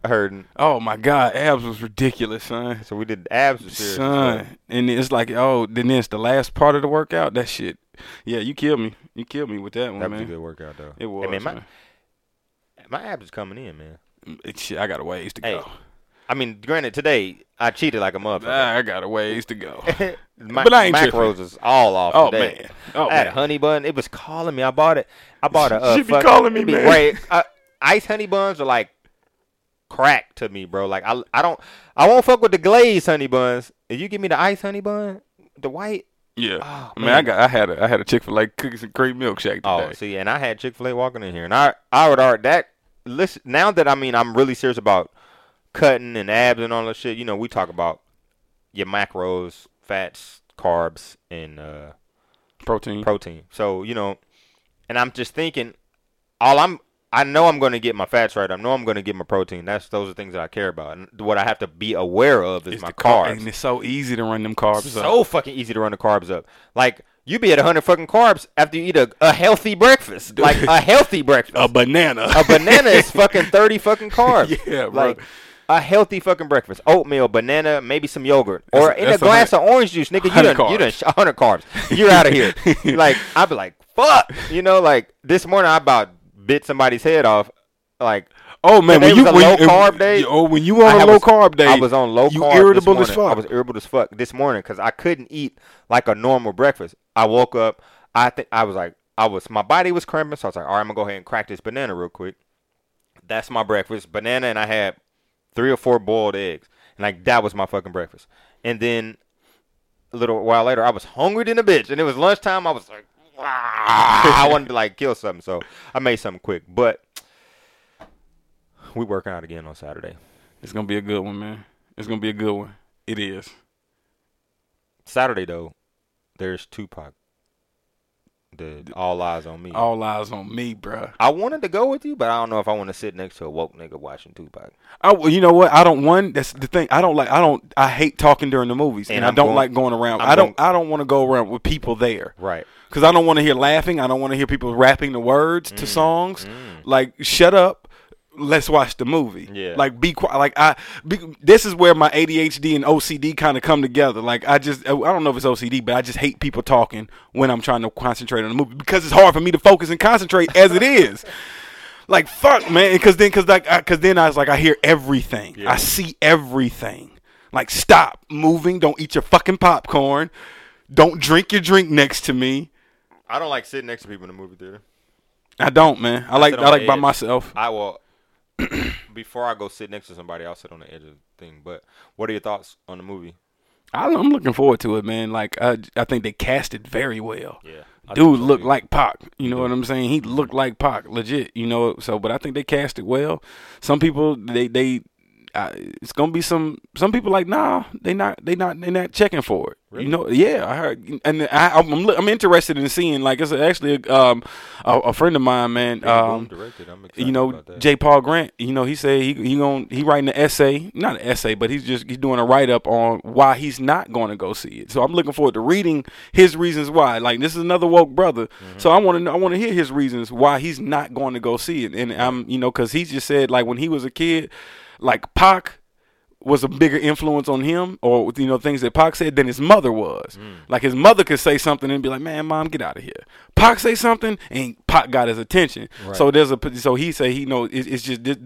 hurting, Oh my God, abs was ridiculous, son. so we did abs. was serious as fuck. Son, and it's like, oh, then it's the last part of the workout. That shit, yeah, you killed me. You killed me with that one, That was a good workout though. It was, Hey, man, my, man. my abs is coming in, man. It- shit, I got a ways to Hey, go. I mean, granted, today I cheated like a motherfucker. I got a ways to go. My, But I ain't macros tripping. is all off Oh, today. man. Oh, I had man. a honey bun. It was calling me. I bought it. I bought a. Uh, She be fuck- calling me, man. Great. Uh, ice honey buns are like crack to me, bro. Like I, I don't, I won't fuck with the glazed honey buns. If you give me the ice honey bun, the white. Yeah, Oh, I mean, I man. got, I had a, I had a Chick Fil A cookies and cream milkshake today. Oh, see, and I had Chick Fil A walking in here, and I, I would already that. Listen, now that I mean, I'm really serious about cutting and abs and all that shit. You know, we talk about your macros, fats, carbs, and uh, Protein. protein. So you know, and I'm just thinking, all I'm I know I'm going to get my fats right. I know I'm going to get my protein. That's those are things that I care about. And what I have to be aware of is It's my carbs. and it's so easy to run them carbs so up. fucking easy to run the carbs up. Like you be at 100 fucking carbs after you eat a, a healthy breakfast. Like a healthy breakfast. A banana. A banana is fucking 30 fucking carbs. Yeah, bro. Like a healthy fucking breakfast. Oatmeal, banana, maybe some yogurt. Or That's- in a that's a glass of orange juice, nigga, you 100 done, you done. 100 carbs. You're out of here. like, I'd be like, fuck. You know, like, this morning I about bit somebody's head off. Like, Oh man, when you was a low you- carb day. Oh, when you on I a low was- carb day, I was on low you carb. irritable as fuck. I was irritable as fuck this morning because I couldn't eat like a normal breakfast. I woke up. I think I was like, I was my body was cramping, so I was like, all right, I'm gonna go ahead and crack this banana real quick. That's my breakfast, banana, and I had three or four boiled eggs, and like that was my fucking breakfast. And then a little while later, I was hungry than a bitch, and it was lunchtime. I was like, "Ah," I wanted to like kill something, so I made something quick. But we working out again on Saturday. It's gonna be a good one, man. It's gonna be a good one. It is. Saturday though, there's Tupac. The All Eyez on Me. All eyes on me, bruh. I wanted to go with you, but I don't know if I want to sit next to a woke nigga watching Tupac. I, well, you know what? I don't. One, that's the thing. I don't like. I don't. I hate talking during the movies, and, And I don't going- like going around. I'm I don't. going- I don't want to go around with people there Right. because I don't want to hear laughing. I don't want to hear people rapping the words Mm, to songs. Like, shut up. Let's watch the movie. Yeah. Like, be quiet. Like, I. Be, this is where my ADHD and OCD kind of come together. Like, I just. I don't know if it's OCD, but I just hate people talking when I'm trying to concentrate on the movie because it's hard for me to focus and concentrate as it is. Like fuck, man. Because then, because like, because then I was like, I hear everything. Yeah. I see everything. Like, stop moving. Don't eat your fucking popcorn. Don't drink your drink next to me. I don't like sitting next to people in the movie theater. I don't, man. I like, I, like by myself. I will. before I go sit next to somebody, I'll sit on the edge of the thing. But what are your thoughts on the movie? I, I'm looking forward to it, man. Like, I, I think they cast it very well. Yeah. I Dude looked like Pac. You know what I'm saying? He looked like Pac, legit. You know. So, but I think they cast it well. Some people, they they, uh, it's gonna be some some people like, nah, they not they not they not checking for it. You know? Yeah, I heard, and I, I'm I'm, I'm interested in seeing like it's actually um a, a friend of mine, man. Um, directed. I'm excited you know. J. Paul Grant. You know, he said he he going he writing an essay, not an essay, but he's just he's doing a write up on why he's not going to go see it. So I'm looking forward to reading his reasons why. Like this is another woke brother, Mm-hmm. so I want to I want to hear his reasons why he's not going to go see it. And I'm you know because he just said like when he was a kid, like Pac was a bigger influence on him or you know things that Pac said than his mother was. Mm. Like his mother could say something and be like, "Man, mom, get out of here." Pac say something and Pac got his attention. So there's a so he say he know it, it's just this,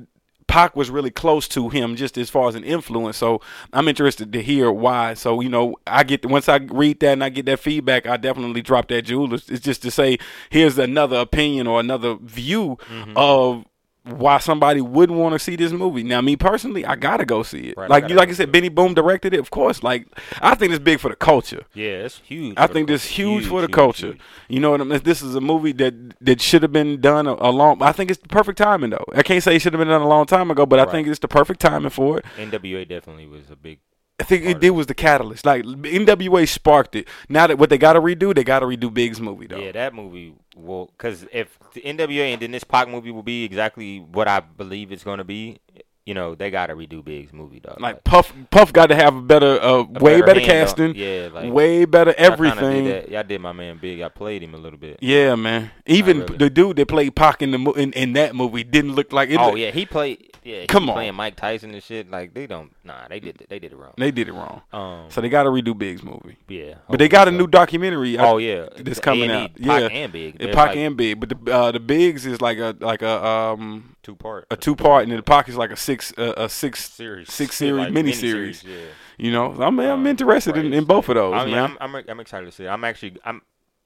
Pac was really close to him just as far as an influence. So I'm interested to hear why. So you know, I get once I read that and I get that feedback, I definitely drop that jewel. It's, it's just to say here's another opinion or another view Mm-hmm. of why somebody wouldn't want to see this movie. Now, me personally, I gotta go see it. Right, like you, like I said, Benny Boom directed it. Of course, like I think it's big for the culture. Yeah, it's huge. I think this culture. huge, for the huge, culture. huge. You know what I mean? This is a movie that that should have been done a, a long. I think it's the perfect timing though. I can't say it should have been done a long time ago, but I think it's the perfect timing for it. NWA definitely was a big. I think it, it was the catalyst. Like NWA sparked it. Now that what they got to redo, they got to redo Big's movie though. Yeah, that movie will because if the NWA and then this Pac movie will be exactly what I believe it's gonna be, you know, they gotta redo Big's movie, dog. Like Puff, Puff got to have a better, uh, a way better, on- casting. Yeah, like way better everything. Did that. Y'all did my man Big. I played him a little bit. Yeah, man. Even really. the dude that played Pac in the in, in that movie didn't look like it. Oh look- yeah, he played. Yeah, Come on. playing Mike Tyson and shit. Like they don't. Nah, they did. They did it wrong. they did it wrong. Um, So they got to redo Big's movie. yeah, But they got a hopefully new documentary. Oh yeah, that's coming A&E, out. Pac Yeah, and Big. Pac like and Big, but the uh, the Bigs is like a like a um two part. a two part, and the Pac is like a six uh, a six series, six series like mini series. Yeah. You know, I'm I'm Um, interested in, right. in both of those, I mean, man. I'm, I'm I'm excited to see it. I'm actually I'm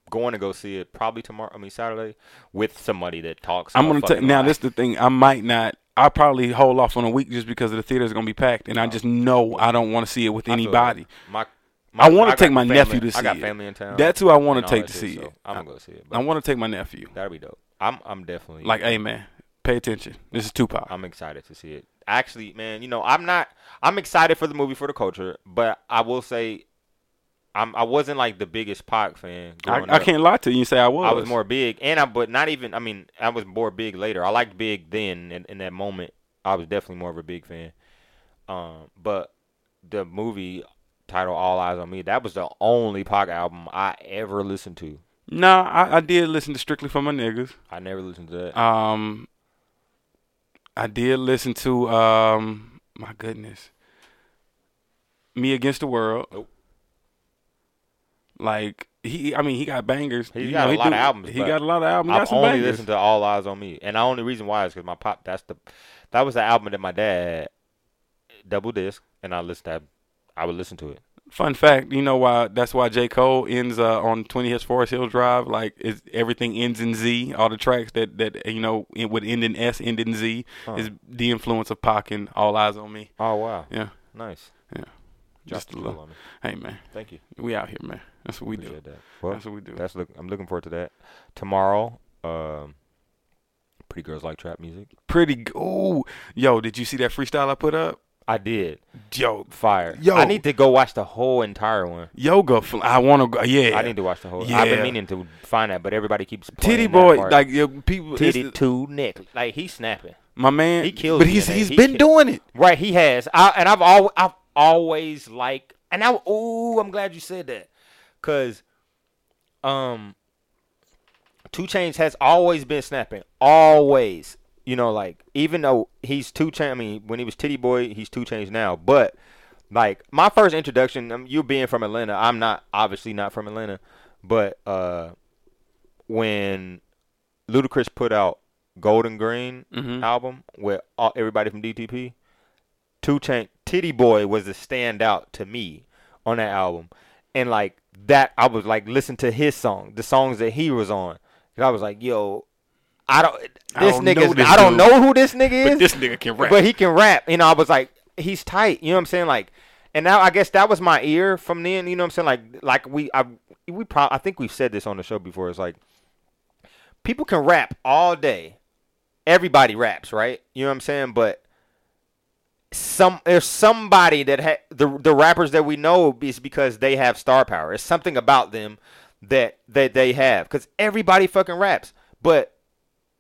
going to go see it probably tomorrow. I mean Saturday with somebody that talks. I'm gonna fucking now. This the thing. I might not. I'll probably hold off on a week just because the theater is gonna be packed, and I just know I don't want to see it with anybody. that. My, I wanna take my family- nephew to see. I got family in town. That's who I want to take to shit, see so it. I'm gonna go see it. I want to take my nephew. that'll be dope. I'm I'm definitely Like, hey man, pay attention. This is Tupac. I'm excited to see it. Actually, man, you know, I'm not. I'm excited for the movie for the culture, but I will say, I'm I wasn't like the biggest Pac fan. I, I can't lie to you and say I was. I was more big, and I but not even. I mean, I was more big later. I liked Big then, in, in that moment, I was definitely more of a big fan. Um, but the movie title "All Eyez on Me" that was the only Pac album I ever listened to. Nah, I, I did listen to Strictly for My Niggas. I never listened to that. Um, I did listen to um, my goodness, Me Against the World. Nope. Like he, I mean, he got bangers. He's You got know, a he lot of albums, He got a lot of albums. He I've only bangers. listened to "All Eyez on Me," and the only reason why is because my pop. That's the that was the album that my dad double disc, and I listened to. I would listen to it. Fun fact, you know why? That's why J Cole ends uh, on Twenty Hills Forest Hills Drive. Like, is everything ends in Z. All the tracks that that you know it would end in S, end in Z, is the influence of Pac and All Eyez on Me. Oh wow, Yeah, nice. yeah. Just Just a little. Hey man, Thank you. we out here, man. That's what we do. That. Well, That's what we do. That's look. I'm looking forward to that. Tomorrow, um, pretty girls like trap music. Pretty. Ooh, yo, did you see that freestyle I put up? I did Yo, fire. Yo. I need to go watch the whole entire one. yoga. Fl- I want to go. Yeah, I need to watch the whole. Yeah. I've been meaning to find that, but everybody keeps Titty boy, like yo, people. titty two neck. Like he's snapping. my man, He kills But he's he's He been doing it. Right, he has. I, and I've always, I've always like, and I, oh, I'm glad you said that, cause, um, 2 Chainz has always been snapping, always. You know, like even though he's 2 Chainz, I mean, when he was Titty Boy, he's 2 Chainz now. But like my first introduction, um, you being from Atlanta, I'm not obviously not from Atlanta, but uh, when Ludacris put out Golden Grain Mhm. album with all, everybody from DTP, Two Chain Titty Boy was the standout to me on that album, and like that, I was like listen to his song, the songs that he was on, and I was like, yo, I don't this I don't nigga, know this I don't dude. know who this nigga is, But this nigga can rap. but he can rap. You know, I was like, he's tight. You know what I'm saying? Like, and now I guess that was my ear from then. You know what I'm saying? Like, like we, I, we probably, I think we've said this on the show before. It's like people can rap all day. Everybody raps, right? You know what I'm saying? But some there's somebody that ha- the the rappers that we know is because they have star power. It's something about them that that they have because everybody fucking raps, but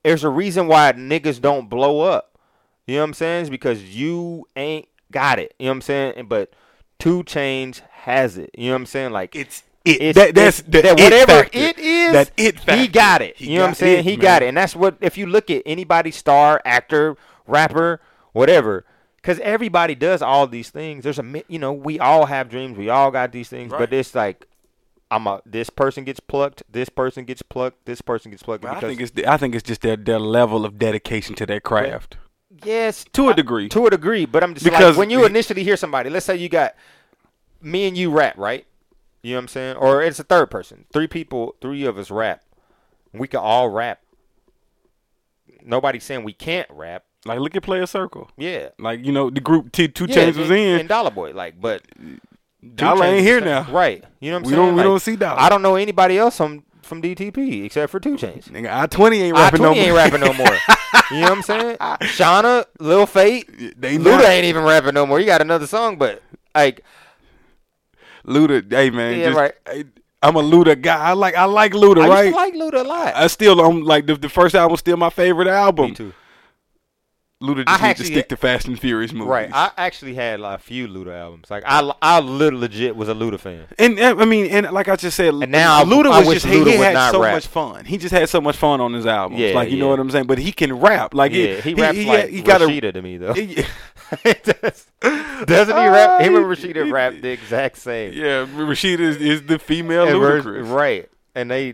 there's a reason why niggas don't blow up. You know what I'm saying? It's because you ain't got it. You know what I'm saying? But 2 Chainz has it. You know what I'm saying? Like It's it. it's, that, that's it's- the that it whatever factor. it is. That it He got it. He you know what I'm saying? it, he man. got it, and that's what if you look at anybody, star, actor, rapper, whatever. Because everybody does all these things. There's a, you know, we all have dreams. We all got these things, Right. but it's like, I'm a. This person gets plucked. This person gets plucked. This person gets plucked. I think it's the- I think it's just their their level of dedication to their craft. Yes, To a degree. To a degree, but I'm just Because like when you initially hear somebody, let's say you got me and you rap, right? You know what I'm saying? Or it's a third person. Three people, three of us rap. We can all rap. Nobody's saying we can't rap. Like look at Playaz Circle. Yeah. Like you know the group T Two yeah, Chains was in. and Dolla Boy, like, but Dolla ain't here now. right? You know what I'm We saying? don't we Like, don't see Dolla. I don't know anybody else from from DTP except for 2 Chainz. Nigga, I twenty ain't rapping no more. ain't rapping no more. you know what I'm saying? Shawnna, Lil Fate, They Luda not. ain't even rapping no more. You got another song, but like Luda, hey man, Yeah, just, right. hey, I'm a Luda guy. I like I like Luda, I right? to like Luda a lot. I still um like the, the first album still my favorite album. Me too. Luda I just need to stick to Fast and Furious movies. Right. I actually had like, a few Luda albums. Like I, I little legit was a Luda fan. and I mean, and like I just said, And now Luda I was wish just he, Luda he had so rap. much fun. He just had so much fun on his albums. Yeah, like you know what I'm saying. But he can rap. Like Yeah, he, raps he, like he got Rashida to me though. a. Doesn't he rap? Him and Rashida rap the exact same. Yeah, Rashida is, is the female Ludacris. right. And they,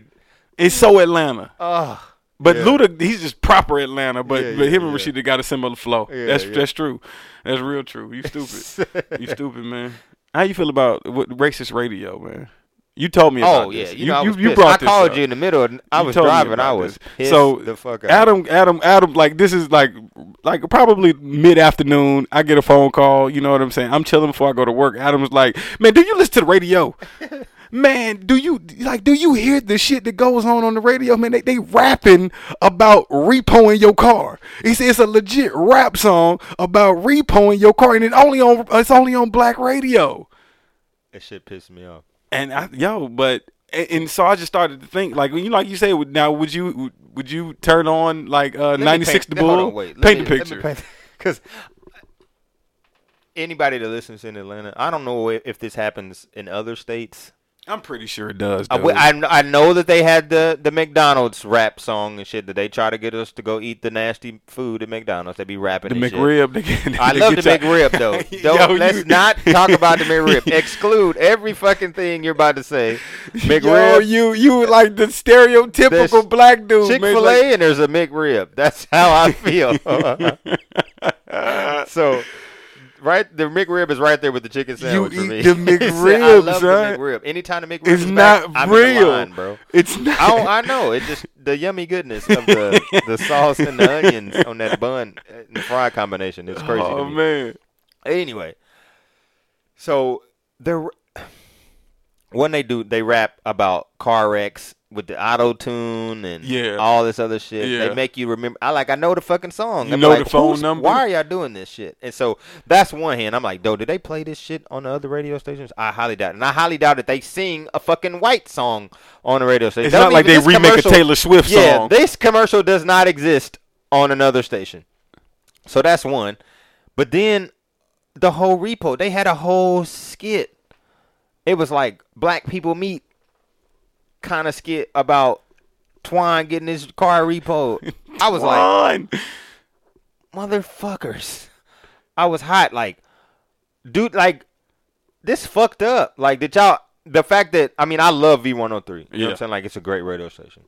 It's so Atlanta. oh, But Yeah. Luda, he's just proper Atlanta. But Yeah, but yeah, him and yeah. Rashida got a similar flow. Yeah, that's yeah. that's true. That's real true. You stupid. you stupid man. How you feel about what, racist radio, man? You told me about oh yeah. this. You, know, I was you pissed. brought I this called up. you in the middle. And I You was driving. I was so the fuck out. Adam, Adam, Adam, like this is like, like probably mid afternoon. I get a phone call. You know what I'm saying? I'm chilling before I go to work. Adam's like, "Man, do you listen to the radio? Man, do you like? Do you hear the shit that goes on on the radio? Man, they they rapping about repoing your car. He said it's a legit rap song about repoing your car, and it only on it's only on black radio. That shit pissed me off. and I, yo, but and, and so I just started to think like you like you say now would you would you turn on like uh, 96 paint- the bull on, wait. Paint me- the picture Cause anybody that listens in Atlanta, I don't know if, if this happens in other states. I'm pretty sure it does. I. I, I know that they had the, the McDonald's rap song and shit that they try to get us to go eat the nasty food at McDonald's. They be rapping the and shit. McRib. They get, I love the McRib though. Don't, Yo, let's you- not talk about the McRib. Exclude every fucking thing you're about to say. Yo, McRib, you you like the stereotypical There's black dude. Chick. Fil Like- A, and there's a McRib. That's how I feel. so, right, the McRib is right there with the chicken sandwich for eat me. the I McRib, love son. the McRib. Anytime the McRib It's is not back, real, line, bro. It's not. I, I know. It just the yummy goodness of the the sauce and the onions on that bun uh, and the fry combination. It's crazy. oh man. Anyway, so they're when they do they rap about car wrecks with the auto tune and Yeah. all this other shit. Yeah. They make you remember. I like I know the fucking song. You I'm know like, the phone number? Why are y'all doing this shit? And so that's one hand. I'm like, though, did they play this shit on the other radio stations? I highly doubt, it. and I highly doubt that they sing a fucking white song on the radio station. It's Don't like even- they remake a Taylor Swift yeah, song. this commercial does not exist on another station. So that's one. But then the whole repo, they had a whole skit. It was like black people meet kind of skit about Twine getting his car repoed. I was like, motherfuckers. I was hot. Like, dude, like, this fucked up. Like, did y'all, the fact that, I mean, I love V103. You know what Yeah. I'm saying? Like, it's a great radio station.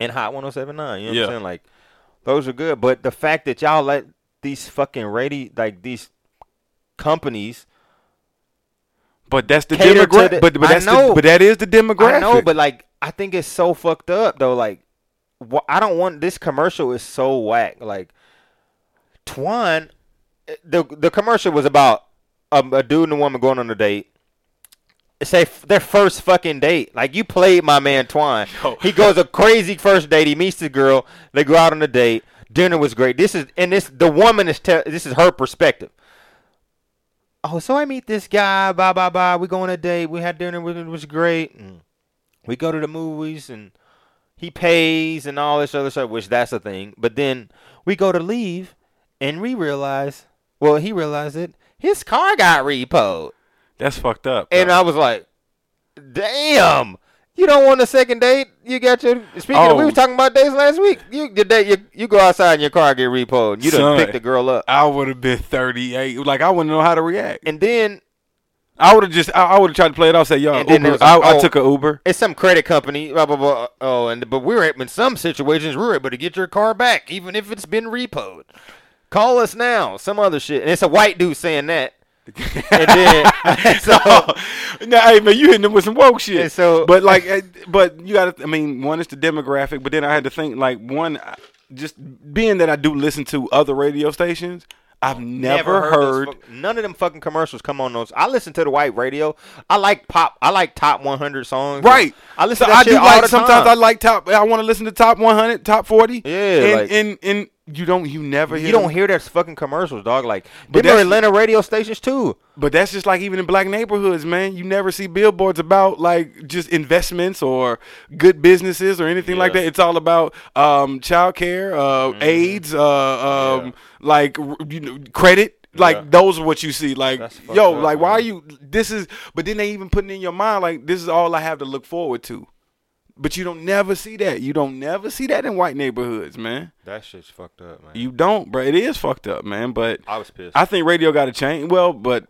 And Hot 1079. You know what Yeah. I'm saying? Like, those are good. But the fact that y'all let these fucking radio, like, these companies, But that's the demographic. But but I that's know. the, but that is the demographic. I know, but like I think it's so fucked up though. Like, wh- I don't want this commercial is so whack. Like, Twan, the the commercial was about um, a dude and a woman going on a date. Say f- their first fucking date. Like you played my man Twan. He goes a crazy first date. He meets the girl. They go out on a date. Dinner was great. This is and this the woman is te- this is her perspective. Oh, so I meet this guy. Blah blah blah. We go on a date. We had dinner. with It was great. And we go to the movies and he pays and all this other stuff, which that's a thing. But then we go to leave and we realize, well, he realized it. His car got repoed. That's fucked up. And. I was like, damn. You don't want a second date? You got your speaking. of, we oh. were talking about dates last week. You the date you, you go outside and your car get repoed. You done Son. picked the girl up, I would have been 38. Like I wouldn't know how to react. and then I would have just I, I would have tried to play it off. Say yo, And Uber. was I, like, I oh. took a Uber. it's some credit company. Blah blah blah. Oh, and but we're in some situations we're able to get your car back even if it's been repoed. Call us now. Some other shit, and it's a white dude saying that. And then so now, hey man, you hitting them with some woke shit. So- but like, eh, but you got to. I mean, one is the demographic, but then I had to think like one, just being that I do listen to other radio stations, I've never, those heard. fuck- none of them fucking commercials come on those. I listen to the white radio. I like pop. I like top 100 songs. Right. I listen So to that I shit do all like the sometimes time. I like top. I want to listen to top 100, top 40. Yeah, and, like- and and you don't you never hear You don't them. hear those fucking commercials, dog. Like, But them are Atlanta radio stations too. But that's just like even in black neighborhoods, man. You never see billboards about like just investments or good businesses or anything like that. It's all about um, child care, uh, AIDS, uh, um, Yeah. like you know, credit. Like Yeah. those are what you see. Like yo, up, like why are you? This is. But then they even putting in your mind like this is all I have to look forward to. But you don't never see that. You don't never see that in white neighborhoods, man. That shit's fucked up, man. You don't, bro. It is fucked up, man. But I was pissed. I think radio got to change. Well, but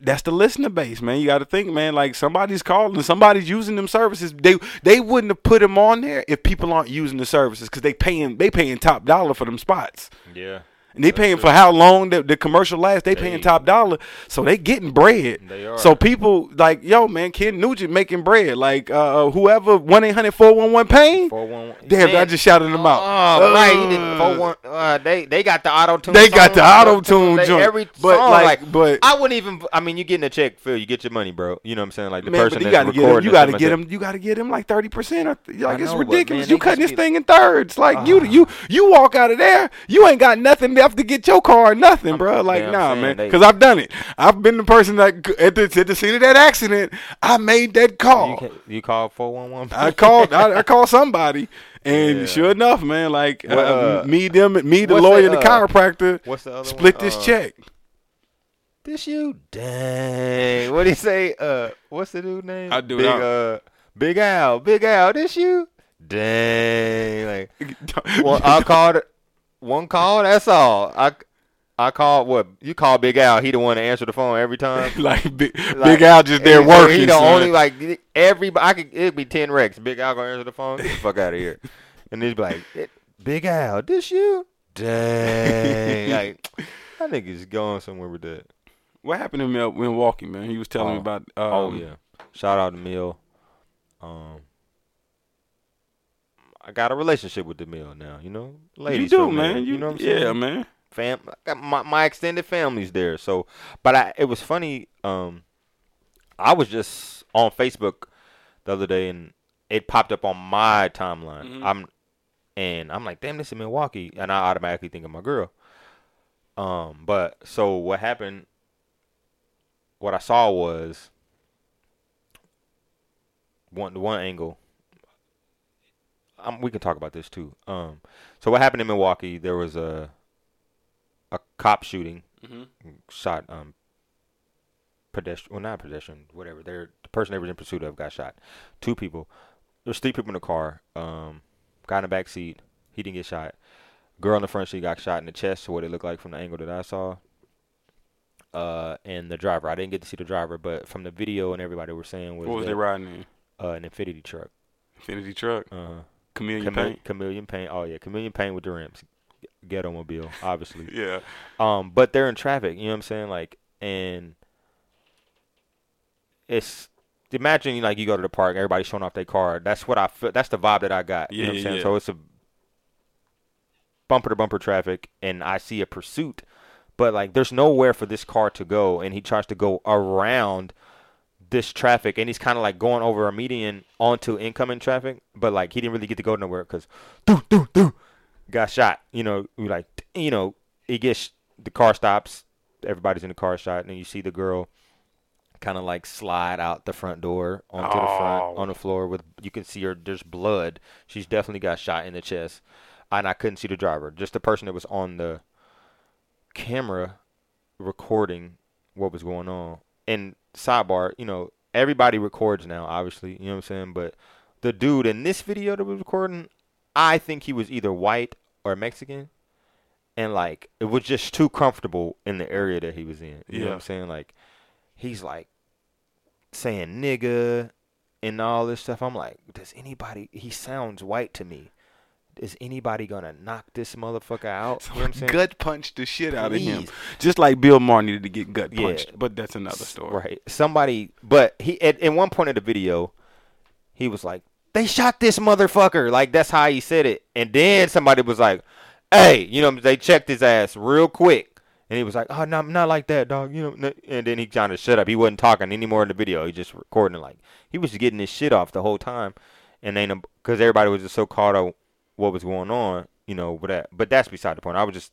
that's the listener base, man. You got to think, man. Like somebody's calling, somebody's using them services. They they wouldn't have put them on there if people aren't using the services because they paying they paying top dollar for them spots. yeah. And they paying for how long the, the commercial lasts. They paying top dollar, so they getting bread. They are. So people like, yo, man, Ken Nugent making bread. Like uh, whoever one 411 pain. Four one. Damn, I just shouted them out. Oh, right. He did Uh, four one. Uh, they they got the auto tune. They got the auto-tune joint. Every But, song, like, like, but- I wouldn't even. I mean, you getting a check, Phil. You get your money, bro. You know what I'm saying? Like the Man, person you that's gotta get him. You gotta get cemetery. him. You gotta get him like thirty percent. Like I it's know, but, ridiculous. man, you cutting this get- thing in thirds. Like you, you, you walk out of there. You ain't got nothing have to get your car or nothing, bro. Like, damn nah, saying man. Because I've done it. I've been the person that at the, at the scene of that accident, I made that call. ca- you called four one one. I called. I, I called somebody, and Yeah. sure enough, man, like uh, uh, me, them, me, the lawyer, the, the uh, chiropractor, What's the other split one? this Uh, check. This you? Dang. What do you say? Uh, what's the dude name? I do Big uh, Big Al. Big Al. This you? Dang. Like, well, I called. One call. That's all. I. I called what you call Big Al. He the one to answer the phone every time. like big, Like, Big Al just there he- working. He the son. only like everybody. I could it'd be ten wrecks. Big Al gonna answer the phone. Get the fuck out of here. And he'd be like, Big Al, this you? Dang. like I think he's going somewhere with that. What happened in Mil- Milwaukee, man? He was telling me Oh. about. Um, oh yeah. Shout out to Mill. Um, I got a relationship with the Mill now. You know, you ladies. do, from there, man. You, know what I'm yeah, saying? man. fam my, my extended family's there so but i it was funny um i was just on facebook the other day and it popped up on my timeline Mhm. i'm and i'm like damn this is milwaukee and i automatically think of my girl um but so what happened what i saw was one the one angle um, we can talk about this too. Um so what happened in milwaukee there was a a cop shooting. Hmm shot um pedestrian well not pedestrian whatever. They're the person they were in pursuit of got shot. Two people. There's three people in the car. Um guy in the back seat he didn't get shot. Girl in the front seat got shot in the chest so what it looked like from the angle that i saw. Uh and the driver i didn't get to see the driver but from the video and everybody were saying was, What was that, they riding in? uh, an Infiniti truck. Infiniti truck, uh chameleon Chamele- paint. chameleon paint oh yeah chameleon paint with the rims ghetto mobile obviously Yeah, um, but they're in traffic. You know what I'm saying? Like, and it's imagine like you go to the park, everybody's showing off their car. That's what I feel. That's the vibe that I got. you know what I'm Yeah, saying? yeah. So it's a bumper to bumper traffic, and I see a pursuit, but like there's nowhere for this car to go, and he tries to go around this traffic, and he's kind of like going over a median onto incoming traffic, but like he didn't really get to go nowhere because got shot. You know, we like, you know, it gets the car stops, everybody's in the car shot, and then you see the girl kind of like slide out the front door onto the front Oh. on the floor with you can see her there's blood. She's definitely got shot in the chest. And I couldn't see the driver, just the person that was on the camera recording what was going on. And sidebar, you know, everybody records now, obviously, you know what I'm saying? But the dude in this video that was recording, I think he was either white or Mexican. And like it was just too comfortable in the area that he was in. You know what I'm saying? Like he's like saying nigga and all this stuff. I'm like, does anybody he sounds white to me. Is anybody gonna knock this motherfucker out? You know what I'm saying? gut punched the shit out of him, just like Bill Maher needed to get gut Yeah. punched. But that's another story. Right. Somebody, but he at, at one point of the video, he was like, "They shot this motherfucker." Like that's how he said it. And then somebody was like, "Hey, you know, they checked his ass real quick." And he was like, "Oh, no, not like that, dog." You know. And then he kind of shut up. He wasn't talking anymore in the video. He just recording like he was getting his shit off the whole time. And then um, because everybody was just so caught up what was going on, you know. But that, but that's beside the point. I was just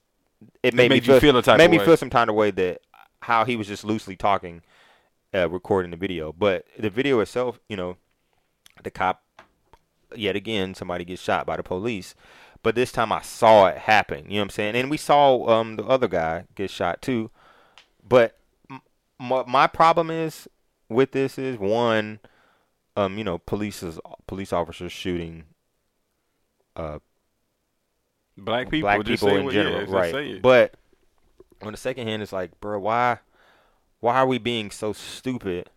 it made, me made you feel a type made me way. feel some kind of way that how he was just loosely talking, uh, recording the video. But the video itself, you know, the cop, yet again, somebody gets shot by the police. But this time I saw it happen. You know what I'm saying? And we saw um the other guy get shot too. But m- my, my problem is with this is one, um, you know, police is, police officers shooting uh Black people, black people in general, right? But on the second hand, it's like, bro, why, why are we being so stupid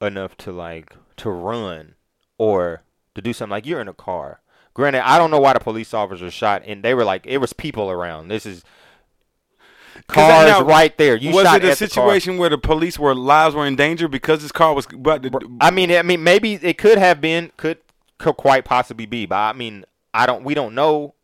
enough to like to run or to do something like you're in a car? Granted, I don't know why the police officers shot, and they were like, it was people around. This is cars now, right there. You was shot it a at the situation where the police were lives were in danger because this car was But? I mean, I mean, maybe it could have been, could, could quite possibly be, but I mean, I don't, we don't know.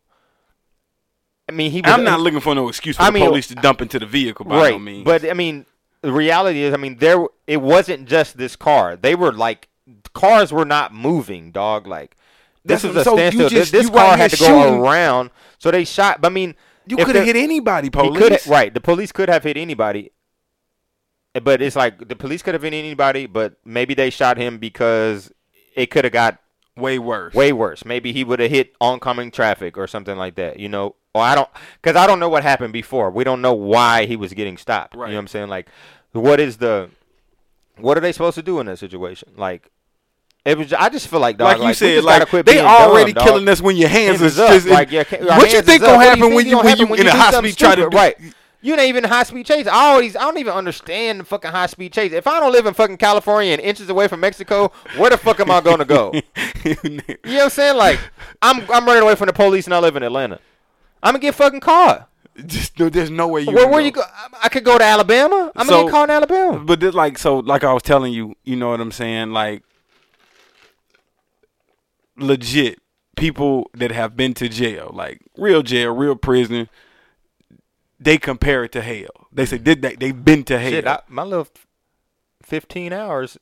I mean, he. Was, I'm not looking for no excuse for I the mean- police to dump into the vehicle by right, no means. but I mean, the reality is, I mean, there, it wasn't just this car. They were like, cars were not moving, dog. Like, this That's was a so standstill. This, just- this you car had to go shooting- around, so they shot. But I mean, You could have hit anybody, police. right. The police could have hit anybody, but it's like the police could have hit anybody, but maybe they shot him because it could have got Way worse. way worse. Maybe he would have hit oncoming traffic or something like that. You know, or I don't, because I don't know what happened before. We don't know why he was getting stopped. Right. You know what I'm saying? Like, what is the, what are they supposed to do in that situation? Like, it was. I just feel like, dog, like you we said, like they already dumb, killing us when your hands, Hands is up. just. like, what you think is gonna happen you when you when you in a high try to do? right? You ain't even high speed chase. I always, I don't even understand the fucking high speed chase. If I don't live in fucking California and inches away from Mexico, where the fuck am I gonna go? You know what I'm saying? Like, I'm I'm running away from the police and I live in Atlanta. I'm gonna get fucking caught. just there's no way you. Where where go. you go? I- I could go to Alabama. I'm So- gonna get caught in Alabama. But this, like so, like I was telling you, you know what I'm saying? Like, legit people that have been to jail, like real jail, real prison, they compare it to hell. They say did they they've been to hell. Shit, I, my little 15 hours.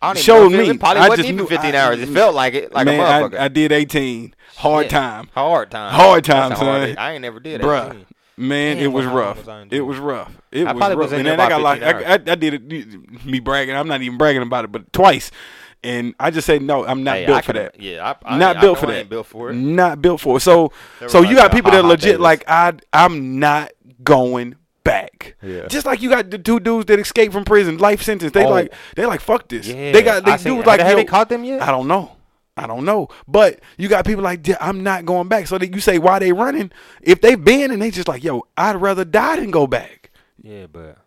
I Showed know if it- me. It probably I wasn't even knew- 15 I- hours. It felt like it, like Man, a motherfucker. I, I did 18. Hard time. Hard time. Hard time, son. I ain't never did Bruh. 18. Man, Damn, it was rough. was It was rough. It I was rough. was and then I got like I, I, I did it me bragging. I'm not even bragging about it, but twice. And I just say no, I'm not Hey, built I for that. Yeah, I, I, not built for that. built for it. Not built for it. So They so you got people that are legit Davis. like I I'm not going back. Yeah. Just like you got the two dudes that escaped from prison, life sentence. They Oh. like they like fuck this. Yeah, They got they dudes like have they caught them yet? I don't know. I don't know. But you got people like I'm not going back. So that you say why they running? If they've been and they just like yo, I'd rather die than go back. Yeah, but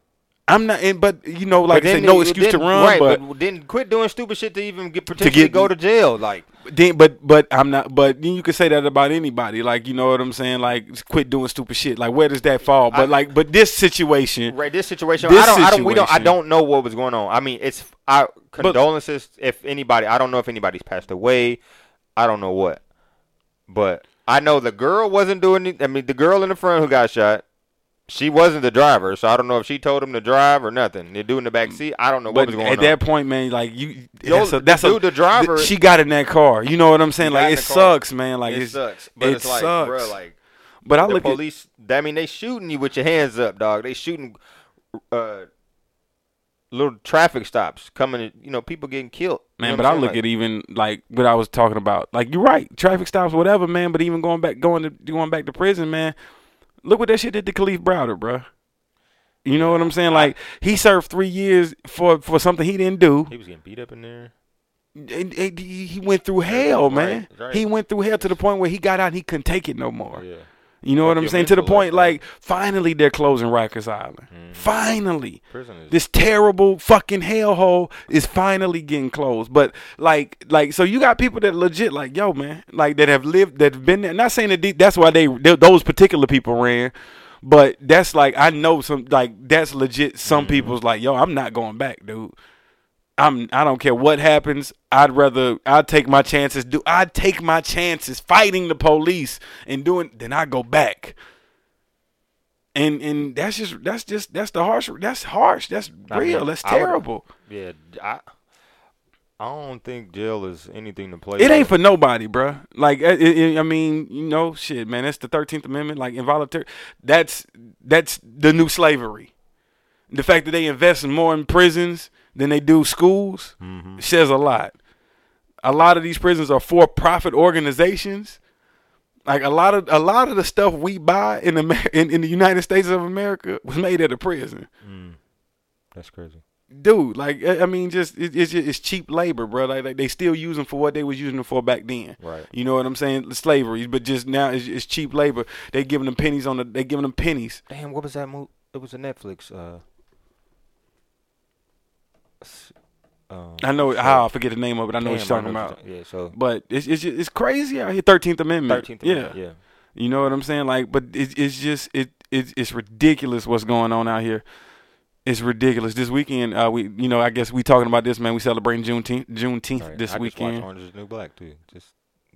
I'm not. And, but you know, like But I said, no excuse to run. Right, but, then quit doing stupid shit to even get potentially get- go to jail. Like, then, but but I'm not. But then you could say that about anybody. Like you know what I'm saying. Like quit doing stupid shit. Like where does that fall? But I- like, but this situation. right, this situation, This I don't, I don't, we don't, I don't know what was going on. I mean, it's I condolences if anybody. I don't know if anybody's passed away. I don't know what, but I know the girl wasn't doing. I mean, the girl in the front who got shot. She wasn't the driver, so I don't know if she told him to drive or nothing. They're doing the back seat. I don't know what But was going at on. At that point, man, like you, Yo, that's a, that's a dude, the driver- She got in that car. You know what I'm saying? Like it car. sucks, man. Like it sucks, but it it's like, sucks. bro, like but I the look at police. I mean, they shooting you with your hands up, dog. They shooting uh, little traffic stops coming. You know, people getting killed. You man. know But I look saying? at even like what I was talking about. Like you're right, traffic stops, whatever, man. But even going back, going to going back to prison, man. Look what that shit did to Kalief Browder, bro. You know what I'm saying? Like he served three years for for something he didn't do. He was getting beat up in there. And- and he went through hell, man. right, right. He went through hell to the point where he got out and he couldn't take it no more. Yeah, You know what I'm saying? To the point, like, finally they're closing Rikers Island. Mm. Finally. prison is. This terrible fucking hellhole is finally getting closed. But like, like, so you got people that legit, like, yo, man, like that have lived, that have been there. Not saying that that's why they, they those particular people ran, but that's like I know some, like that's legit. Some mm. people's like, yo, I'm not going back, dude. I'm I don't care what happens. I'd rather I'd take my chances. Do I'd take my chances fighting the police and doing then I go back. And and that's just that's just that's the harsh that's harsh. That's I real. mean, that's I terrible. yeah, I. I don't think jail is anything to play. It ain't for nobody, bruh. Like, it, it, I mean, you know, shit, man. That's the Thirteenth Amendment, like involuntary. That's that's the new slavery. The fact that they invest more in prisons than they do schools Mm-hmm. says a lot. A lot of these prisons are for-profit organizations. Like a lot of a lot of the stuff we buy in Amer- in, in the United States of America was made at a prison That's crazy. dude. Like I I mean, just it, it's just, it's cheap labor, bro. Like, like they still use them for what they was using them for back then. Right. You know what I'm saying? Slavery, but just now it's, it's cheap labor. They giving them pennies on the. They giving them pennies. Damn, what was that movie? It was a Netflix. Uh, s- um, I know show. how I forget the name of it. I know what you're talking about. Yeah, so But it's it's just, it's crazy out here. Thirteenth Amendment. Thirteenth. Yeah. yeah. You know what I'm saying? Like, but it's it's just it it's it's ridiculous what's going on out here. It's ridiculous. This weekend, uh, we you know I guess we talking about this man. We celebrating Juneteenth Juneteenth Right. this I weekend. Orange is New Black too. Just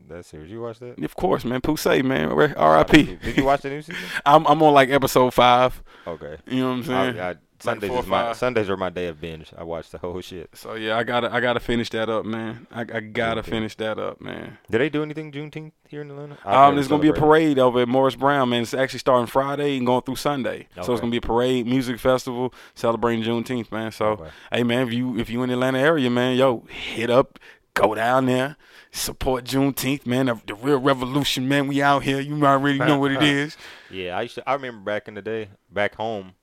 that series. You watched that? Of course, man. Poussey, man. R.I.P. Did you watch the new season? I'm I'm on like episode five. Okay. You know what I'm saying? I, I Sundays four is my. Sundays are my day of binge. I watch the whole shit. So yeah, I gotta I gotta finish that up, man. I, I gotta Okay. finish that up, man. Did they do anything Juneteenth here in Atlanta? Um, there's gonna be a parade over at Morris Brown, man. It's actually starting Friday and going through Sunday. So it's gonna be a parade, music festival, celebrating Juneteenth, man. So Okay. hey, man, if you if you in the Atlanta area, man, yo, hit up, go down there, support Juneteenth, man. The, the real revolution, man. We out here. You already know what it is. Yeah, I used to. I remember back in the day, back home,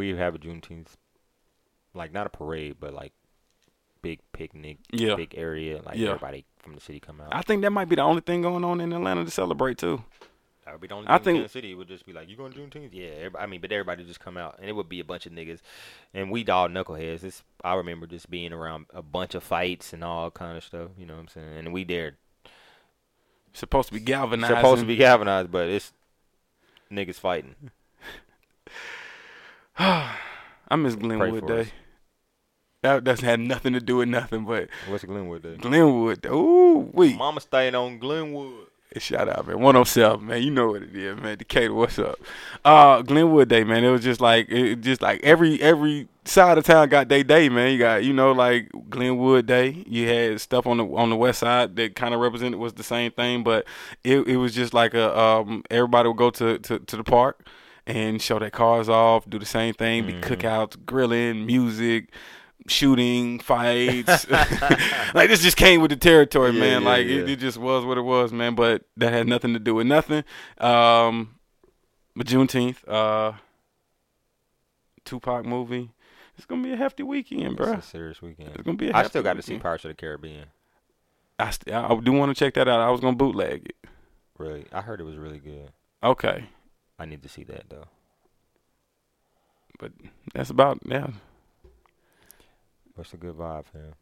we have a Juneteenth, like not a parade, but like big picnic, Yeah. big area, like Yeah. everybody from the city come out. I think that might be the only thing going on in Atlanta to celebrate too. That would be the only I thing in think- the city. Would just be like, you going to Juneteenth? Yeah, everybody, I mean, but everybody just come out, and it would be a bunch of niggas, and we all knuckleheads. It's, I remember just being around a bunch of fights and all kind of stuff. You know what I'm saying? And we there Supposed to be galvanized. supposed to be galvanized, but it's niggas fighting. I miss Glenwood for Day. us. That doesn't have nothing to do with nothing, but What's Glenwood Day? Glenwood. Ooh, we. Mama staying on Glenwood. Shout out, man. 107, man. You know what it is, man. Decatur, what's up? Uh, Glenwood Day, man. It was just like, it just like every every side of town got their day, man. You got, you know, like Glenwood Day. You had stuff on the on the west side that kind of represented was the same thing, but it it was just like a um everybody would go to to, to the park and show their cars off, do the same thing, be cookouts, grilling, music. Shooting fights, like this just came with the territory, Yeah, man. yeah, like It, yeah. it just was what it was, man. But that had nothing to do with nothing. Um, but Juneteenth, uh, Tupac movie. It's gonna be a hefty weekend, bro. It's a serious weekend. It's gonna be. A I still got to see weekend. Pirates of the Caribbean. I, st- I do want to check that out. I was gonna bootleg it. Really, I heard it was really good. Okay, I need to see that though. but that's about yeah. What's a good vibe, fam?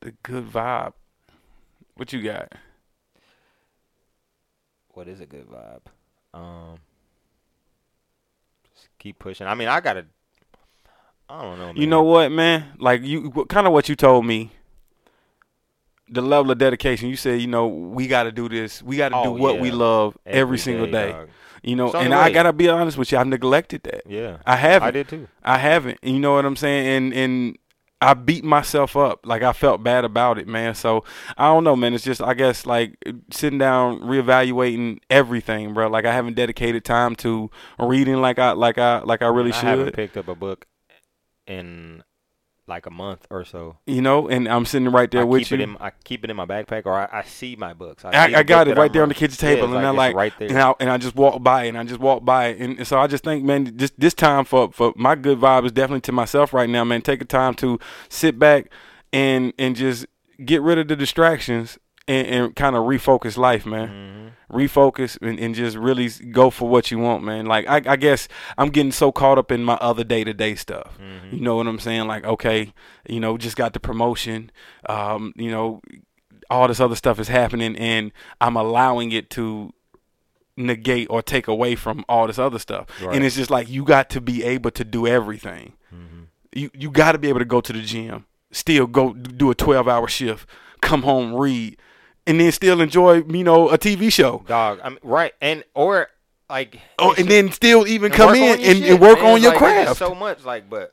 The good vibe. What you got? What is a good vibe? Um, just keep pushing. I mean, I gotta. I don't know. Man. You know what, man? Like you, kind of what you told me. The level of dedication. You said, you know, we got to do this. We got to do Oh, what we love every, Every single day, day. You know, and the I gotta be honest with you. I neglected that. Yeah, I haven't. I did too. I haven't. You know what I'm saying? And and I beat myself up. Like I felt bad about it, man. So I don't know, man. It's just I guess like sitting down, reevaluating everything, bro. Like I haven't dedicated time to reading like I like I like I really should. I haven't picked up a book in like a month or so. You know, and I'm sitting right there I with you. it in. I keep it in my backpack, or I, I see my books. I, see I got it right I'm there on the kitchen table, it's and I like, right there. and I and I just walk by, and I just walk by, and, and so I just think, man, just this time for for my good vibe is definitely to myself right now, man. Take a time to sit back and and just get rid of the distractions and, and kind of refocus life, man. Mm-hmm. Refocus and, and just really go for what you want, man. Like I, I guess I'm getting so caught up in my other day to day stuff. Mm-hmm. You know what I'm saying? Like, okay, you know, just got the promotion. Um, you know, all this other stuff is happening and I'm allowing it to negate or take away from all this other stuff. Right. And it's just like you got to be able to do everything. Mm-hmm. You you got to be able to go to the gym, still go do a 12-hour shift, come home read and then still enjoy, you know, a TV show. dog. I mean, right, and or like, Oh, and then still even come in and, shit, and work man. on your Like, craft. So much, like, but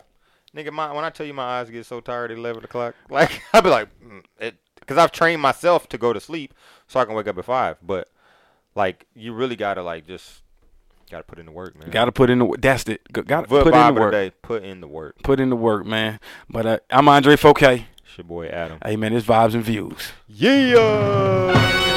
nigga, my when I tell you my eyes get so tired at eleven o'clock, like I be like, mm, it, because I've trained myself to go to sleep so I can wake up at five. But like, you really gotta like just gotta put in the work, man. Got to put in the work. That's it. Got to Good put in the the work. day. Put in the work. Put in the work, man. But uh, I'm Andre Fouquet. It's your boy Adam. Hey, man, it's vibes and views. Yeah.